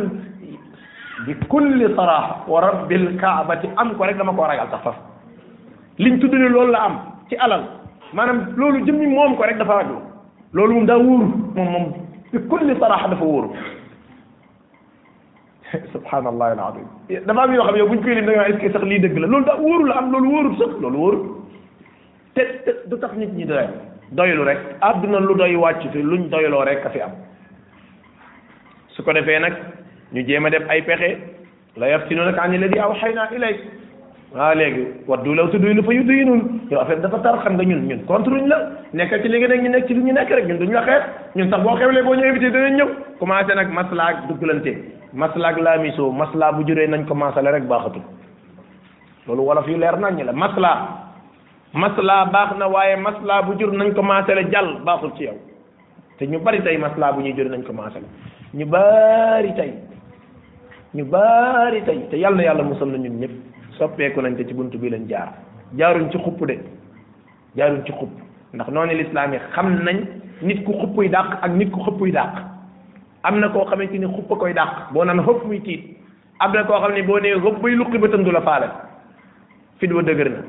bi kulli saraaxa wa rabbil kaabati am ko rek dama koo ragal sax faf liñ tudd ni loolu la am ci alal maanaam loolu jëmmi moom ko rek dafa raglu loolu moom daa wóoru moom moom bi kulli saraaxa dafa wóoru subhanallah al azim dafa am yoo xam yow buñ koy lim da nga est-ce que sax lii dëgg la loolu da wóorul am loolu wóorul sax loolu wóorul te te du tax nit ñi doyal doylu rek àdduna lu doy wàcc fi luñ doyloo rek a fi am su ko defee nag ñu jéem a def ay pexe la yaftinunaka ani alladi awxayna ilayk waaw léegi waddu law tuduyinu fa yuduyinun yow affaire dafa tar xam nga ñun ñun contre ñu la nekkal ci li nga nekk ñu nekk ci li ñu nekk rek ñun duñu la xeet ñun sax boo xewlee boo ñu invité danañ ñëw commencé nag maslaak duggalante maslaak laamiso masla bu juree nañ ko masale rek baaxatul loolu wolof yu leer nañ la masla masla baax na waaye masla bu jur nañ ko masale jàll baaxul ci yow te ñu bari tey maslaa bu ñuy jël nañ ko maasal ñu bari tey ñu bari tey te yàlla yàlla musal na ñun ñëpp soppeeku nañ te ci bunt bi lañ jaar jaaruñ ci xupp de jaaruñ ci xupp ndax noonu lislaam yi xam nañ nit ku xuppuy dàq ak nit ku xuppuy dàq am na koo xamante ni xuppa koy dàq boo naan xëpp muy tiit am na koo xam ne boo nee xëpp bay luqi bëtam du la faale fit wa dëgër na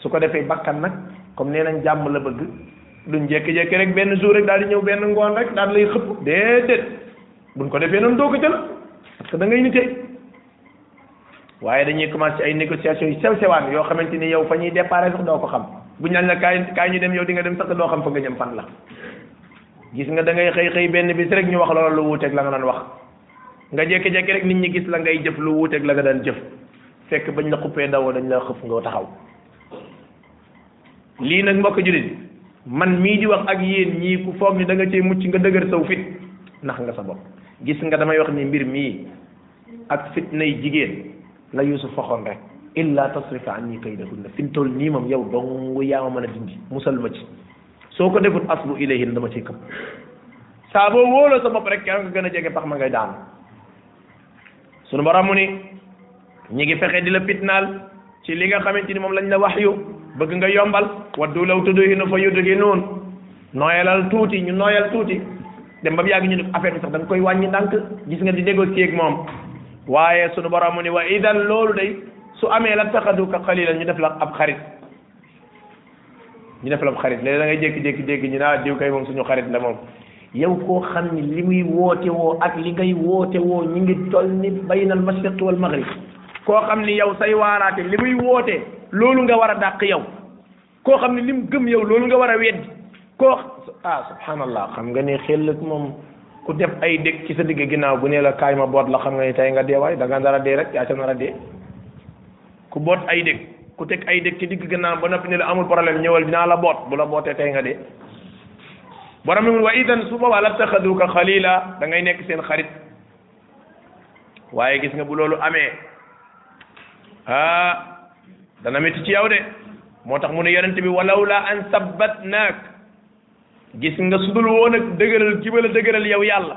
su ko defee bakkan nag comme nee nañ jàmm la bëgg duñ jékki-jékki rek benn jour rek daal di ñëw benn ngoon rek daal lay xëpp déedéet buñ ko defee noonu doo ko jël parce que da ngay nitee waaye dañuy commencé ay négociation yu sew sewaan yoo xamante ni yow fa ñuy déparé sax doo ko xam bu ñaan la kaay kaay ñu dem yow di nga dem sax doo xam fa nga jëm fan la gis nga da ngay xëy xëy benn bis rek ñu wax loola lu wuuteeg la nga doon wax nga jékki-jékki rek nit ñi gis la ngay jëf lu wuuteeg la nga daan jëf fekk bañ la xuppee dawoo dañ la xëf nga taxaw lii nag mbokk jullit man mii di wax ak yéen ñii ku foog ni da nga cee mucc nga dëgër saw fit ndax nga sa bopp gis nga damay wax ni mbir mii ak fitnay jigéen la Yuusuf waxoon rek illa tasrifa anni kaydahunna fi mu toll nii moom yow dong yaa ma mën a dindi musal ma ci soo ko defut aslu ilayhin dama ciy këpp saa boo wóoloo sa bopp rek kenn nga gën a jege pax ma ngay daanu sunu borom mu ni ñi ngi fexe di la fitnaal ci li nga xamante ni moom lañ la wax yu bëgg nga yombal waddu law tudhinu fa yudhinuun nooyalal tuuti ñu nooyal tuuti dem ba mu yàgg ñu ne affaire bi sax da koy wàññi ndànk gis nga di négocier ak moom waaye sunu borom mu ni wa idan loolu day su amee la taxaduka xalilan ñu def la ab xarit ñu def la xarit léegi da ngay jékki-jékki dégg ñu naa ah, diw kay moom suñu xarit la moom yow koo xam ni li muy woote woo ak li ngay woote woo ñu ngi toll ni baynal mashriq wal maghrib koo xam ni yow say waaraate li muy woote loolu nga war a dàq yow koo xam ni lim gëm yow loolu nga war a weddi koo ah subhanallah xam nga ne xel moom ku def ay dëkk ci sa digg ginnaaw bu ne la kaay ma boot la xam nga ni tey nga dee waay da nga dara dee rek yaa ca nar a dee ku boot ay dég ku teg ay dég ci digg gannaaw ba noppi ne la amul problème ñëwal dinaa la boot bu la bootee tey nga dee borom bi mun wa idan su boobaa la taxaduka xalila da ngay nekk seen xarit waaye gis nga bu loolu amee ah dana métti ci yow de moo tax mu ne yonent bi walaw la an sabbatnaak gis nga sudul woon ak dëgëral jibal a dëgëral yow yàlla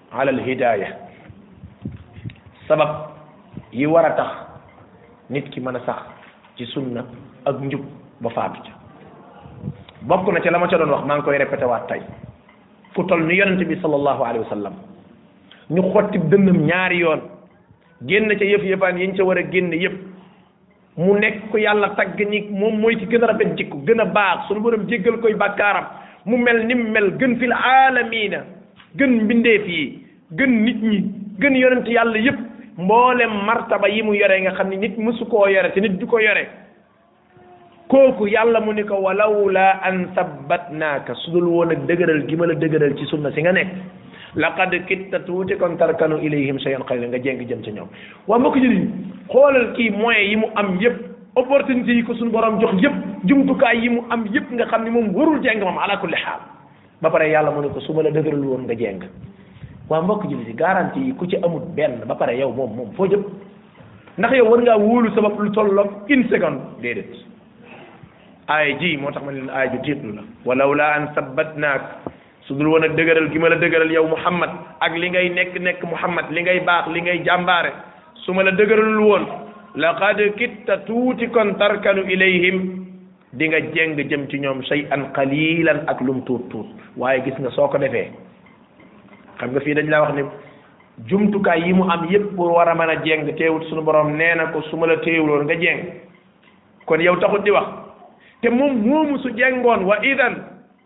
alal hidaaya sabab yi war a tax nit ki mën a sax ci sunna ak njub ba faatu ca bokk na ca la ma ca doon wax maa ngi koy répété waat tey ku tol ni yonente bi sallallahu alayhi wa sallam ñu xotti dënnam ñaari yoon génn ca yëf yëfaan yiñ ca war a génn yëpp mu nekk ko yàlla tagg ni moom mooy ci gën a rafet jikko gën a baax suñu borom jéggal koy bàkkaaram mu mel ni mu mel gën fil aalamiina gën mbindeef yi gën nit ñi gën yonent yàlla yépp mboolem martaba yi mu yore nga xam ni nit mësu koo yore te nit du ko yore kooku yàlla mu ni ko walawla an sabbatnaaka su dul woon ak dëgëral gi ma la dëgëral ci sunna si nga nekk laqad kitta tuuti kon tarkanu ilayhim shay'an xëy na nga jéng jëm ca ñoom waa mbokk jëriñ xoolal kii moyens yi mu am yëpp opportunité yi ko suñu borom jox yëpp jumtukaay yi mu am yëpp nga xam ni moom warul jéng moom ala kulli xaal ba pare yàlla mu ne ko su ma la dëgëral woon nga jeng waa mbokk jullit yi garantie yi ku ci amul benn ba pare yow moom moom foo jëm ndax yow war ngaa wóolu sa bopp lu tolloog une seconde déedéet aaya ji moo tax ma ne leen aaya ju tiitlu la walaw laa an sabbatnaak su dul woon ak dëgëral gi ma la dëgëral yow Muhammad ak li ngay nekk nekk Muhammad li ngay baax li ngay jàmbaare su ma la dëgëralul woon laqad kitta tuuti kon tarkanu ilayhim di nga jeng jëm ci ñoom shay an qalilan ak lum tuut tuut waaye gis nga soo ko defee xam nga fii dañ laa wax ne jumtukaay yi mu am yépp pour war a mën a jeng teewut suñu borom nee na ko su ma la teewuloon nga jeng kon yow taxut di wax te moom moomu su jengoon wa idan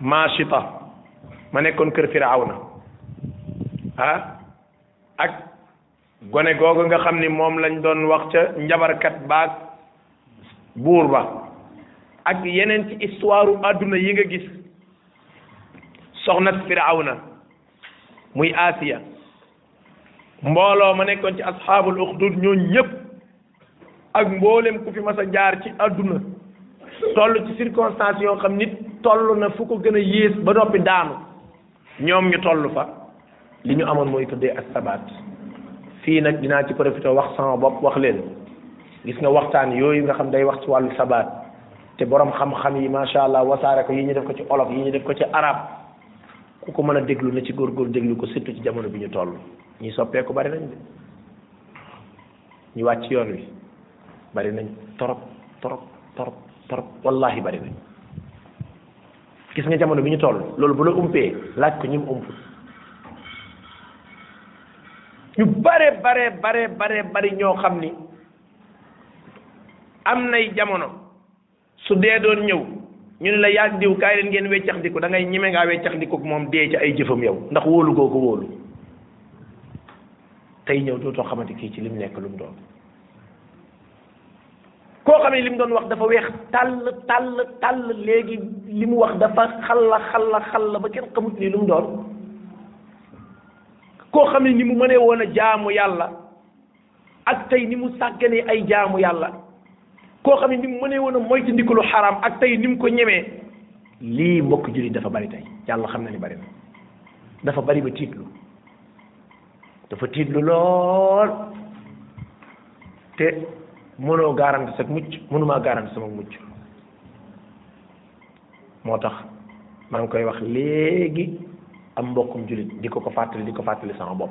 maasita ma nekkoon kër firawna ah ak gone googu nga xam ni moom lañ doon wax ca njabarkat baag buur ba ak yeneen ci histoire àdduna yi nga gis soxna firawna muy Asiya mbooloo ma nekkoon ci asxaabul uxdud ñoo ñëpp ak mboolem ku fi mas a jaar ci àdduna toll ci circonstance yoo xam nit toll na fu ko gën a yées ba noppi daanu ñoom ñu toll fa li ñu amoon mooy tuddee ak sabaat fii nag dinaa ci profité wax sama bopp wax leen gis nga waxtaan yooyu nga xam day wax ci wàllu sabaat te borom xam-xam yi macha allah wasaare ko yi ñu def ko ci olof yi ñu def ko ci arab ku ko mën a déglu na ci góor góor déglu ko surtout ci jamono bi ñu toll ñi soppeeku bari nañ de ñu wàcc yoon wi bari nañ torop torop torop torop wallahi bari nañ gis nga jamono bi ñu toll loolu bu la umpee laaj ko ñim ump ñu bare bare bare bare bari ñoo xam ni am nay jamono su dee doon ñëw ñu ne la yaag diw kaay leen ngeen weccax ndiku da ngay ñime ngaa weccax ndiku moom dee ci ay jëfam yow ndax wóolu goo ko wóolu tey ñëw dootoo xamante kii ci lim nekk lu mu doon koo xam ne li mu doon wax dafa weex tàll tàll tàll léegi li mu wax dafa xalla xalla xalla ba kenn xamut ni lu mu doon koo xam ne ni mu mënee woon a jaamu yàlla ak tey ni mu sàgganee ay jaamu yàlla koo xam ne ni mu mënee woon a moytu ndiku lu xaraam ak tey ni mu ko ñemee lii mbokk jullit dafa bari tey yàlla xam na ni bari na dafa bari ba tiitlu dafa tiitlu lool te mënoo garanti sa mucc mënumaa garanti sama mucc moo tax maa ngi koy wax léegi am mbokkum jullit di ko ko fàttali di ko fàttali sama bopp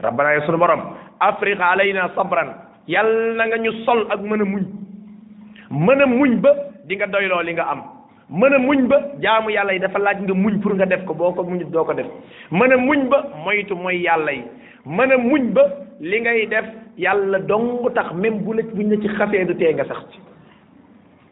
rabbana yow sunu borom afriq alayna sabran yàlla na nga ñu sol ak mën a muñ mën a muñ ba di nga doyloo li nga am mën a muñ ba jaamu yàlla yi dafa laaj nga muñ pour nga def ko boo ko muñut doo ko def mën a muñ ba moytu mooy yàlla yi mën a muñ ba li ngay def yàlla dong tax même bu la buñ la ci xasee du tee nga sax ci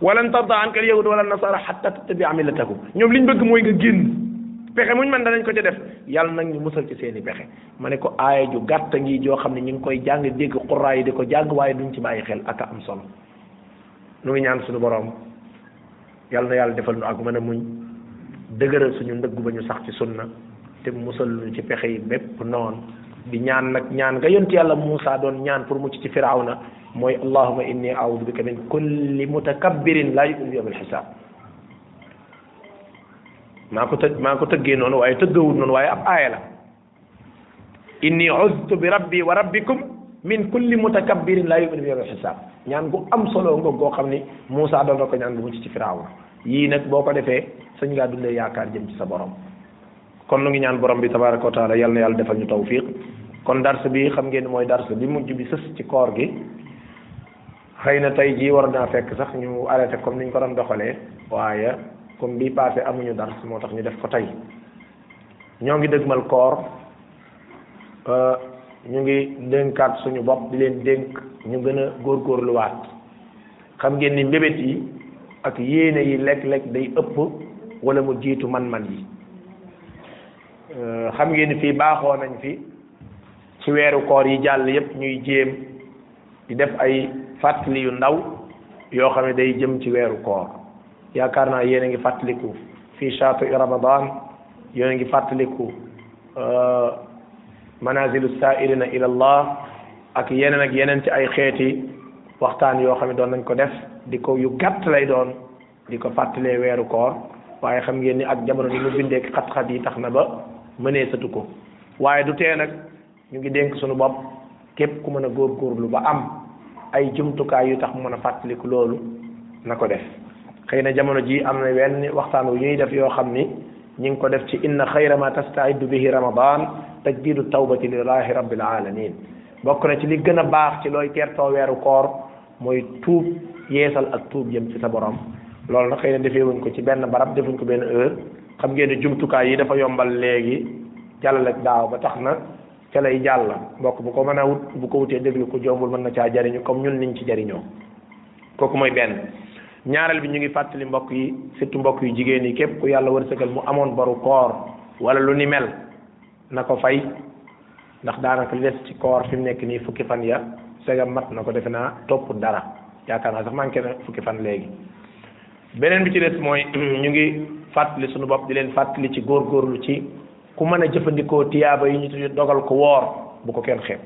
walan tarda anka al yahud wala nasara hatta tattabia millatahum ñoom liñ bëgg mooy nga génn pexe muñ mën danañ ko ca def yàlla nag ñu musal ci seeni pexe ma ne ko aaya ju gàtt ngi joo xam ne ñu ngi koy jàng dégg xuraa yi di ko jàng waaye duñ ci bàyyi xel ak am solo nu ngi ñaan suñu borom yàlla na yàlla defal nu ak mën a muñ dëgëral suñu ndëgg ba ñu sax ci sunna te musal lu ci pexe yi bépp noon di ñaan nag ñaan nga yonti yàlla Muusa doon ñaan pour mucc ci Firawna mooy allahuma inni audu bika min kulli mutakabbirin laa yu'minu bi yawmil xisaab maa ko tëgg maa ko tëggee noonu waaye tëggawul noonu waaye ab aaya la inni uztu bi rabbi wa rabbikum min kulli mutakabbirin laa yu'minu bi yawmil xisaab ñaan gu am solo ngoog goo xam ni Moussa doon na ko ñaan bu mucc ci Firawna yii nag boo ko defee sañ ngaa dundee yaakaar jëm ci sa borom kon nu ngi ñaan borom bi tabaraka wa taala yàlla na yàlla defal ñu tawfiq kon dars bi xam ngeen mooy dars bi mujj bi sës ci koor gi xëy na tey jii war naa fekk sax ñu arrêté comme niñ ko doon doxalee waaye comme bii passé amuñu dars moo tax ñu def ko tey ñoo ngi dëgmal koor euh, ñu ngi dénkaat suñu bopp di leen dénk ñu gën a góorgóorluwaat xam ngeen ni mbébét yi ak yéene yi lekk-lekk day ëpp wala mu jiitu man-man yi euh, xam ngeen ni fii baaxoo nañ fi ci weeru koor yi jàll yépp ñuy jéem di def ay fàttali yu ndaw yoo xam ne day jëm ci weeru koor yaakaar naa yéen a ngi fàttaliku fii shaatu ramadan yéen a ngi fàttaliku euh, manazilu sairina ila allah ak yeneen ak yeneen ci ay xeeti waxtaan yoo xam ne doon nañ ko def di ko yu gàtt lay doon di ko fàttalee weeru koor waaye xam ngeen ni ak jamono ni mu bindee xat-xat yi tax na ba mënee satu ko waaye du tee nag ñu ngi dénk suñu bopp képp ku mën a góor góorgóorlu ba am ay jumtukaay yu tax mu mën a fàttaliku loolu na ko def xëy na jamono ji am na wenn waxtaan wu ñuy def yoo xam ni ñi ngi ko def ci inna xayra ma tastaiddu bihi ramadan tajdidu tawbati lillahi rabbil alamin bokk na ci li gën a baax ci looy teertoo weeru koor mooy tuub yeesal ak tuub jëm ci sa borom loolu nag xëy na defee wuñ ko ci benn barab defuñ ko benn heure xam ngeen ne jumtukaay yi dafa yombal léegi jàllal ak daaw ba tax na ca lay jàll mbokk bu ko mën a wut bu ko wutee déglu ko jombul mën na caa jariñu comme ñun niñ ci jariñoo kooku mooy benn ñaareel bi ñu ngi fàttali mbokk yi surtout mbokk yu jigéen yi képp ku yàlla wërsëgal mu amoon baru koor wala lu ni mel na ko fay ndax daanaka li des ci koor fi mu nekk nii fukki fan ya segam mat na ko defe naa topp dara yaakaar naa sax manqué na fukki fan léegi beneen bi ci des mooy ñu ngi fàttali suñu bopp di leen fàttali ci góor góorgóorlu ci ku mën a jëfandikoo tiyaaba yi ñu dogal ko woor bu ko kenn xeeb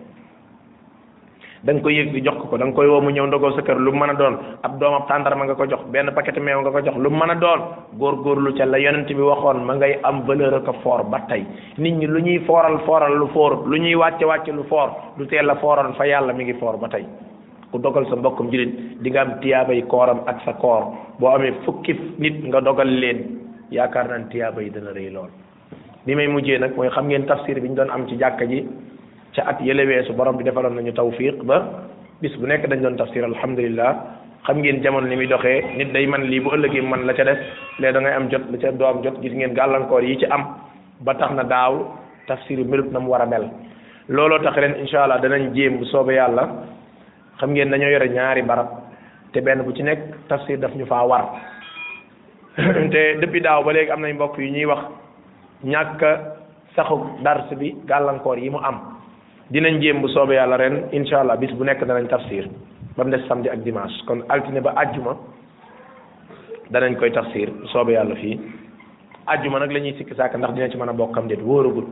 da nga koy yëg di jox ko da nga koy woo mu ñëw ndogoo sa kër lu mën a doon ab doom ab tàndarma nga ko jox benn paquet meew nga ko jox lu mën a doon góorgóorlu ca la yonent bi waxoon ma ngay am valeur ak foor ba tey nit ñi lu ñuy fooral fooral lu foor lu ñuy wàcce wàcce lu foor du teel la fooroon fa yàlla mi ngi foor ba tey ku dogal sa mbokkum jullit di nga am tiyaabay kooram ak sa koor boo amee fukki nit nga dogal leen yaakaar naan tiyaaba yi dana rëy lool bi may mujjee nag mooy xam ngeen tafsir bi ñu doon am ci jàkka ji ca at yële weesu borom bi defaloon nañu tawfiq ba bis bu nekk dañ doon tafsir alhamdulillah xam ngeen jamono ni muy doxee nit day man lii bu ëllëgee man la ca des léegi da ngay am jot la ca doo am jot gis ngeen gàllankoor yi ci am ba tax na daaw tafsir bi melut na mu war a mel looloo tax ren incha allah danañ jéem bu soobee yàlla xam ngeen dañoo yore ñaari barab te benn bu ci nekk tafsir daf ñu faa war te depuis daaw ba léegi am nañ mbokk yu ñuy wax ñàkk saxu dars bi gàllankoor yi mu am dinañ jéem bu soobee yàlla ren incha allah bis bu nekk danañ tafsir ba mu des samedi ak dimanche kon altine ba àjjuma danañ koy tafsir bu soobee yàlla fii àjjuma nag la ñuy sikki sàkk ndax dina ci mën a bokkam déet wóoragut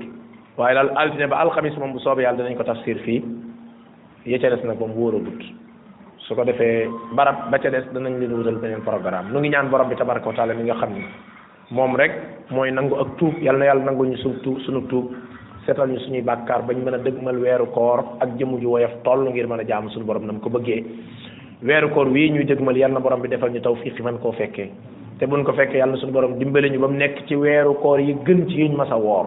waaye daal altine ba alxamis moom bu soobee yàlla danañ ko tafsir fii ya ca des nag moom wóoragut su ko defee barab ba ca des danañ leen wutal beneen programme nu ngi ñaan borom bi tabaraka wa taala mi nga xam ni moom rek mooy nangu ak tuub yal na yàlla nangu ñu suñu tuub suñu tuub seetal ñu suñuy bàkkaar bañ mën a dëgmal weeru koor ak jëmu ju woyof toll ngir mën a jaamu suñu borom nam ko bëggee weeru koor wii ñuy dëgmal yal na borom bi defal ñu tawfiq man koo fekkee te buñ ko fekkee yàlla suñu borom dimbale ñu ba mu nekk ci weeru koor yi gën ci yuñ mas a woor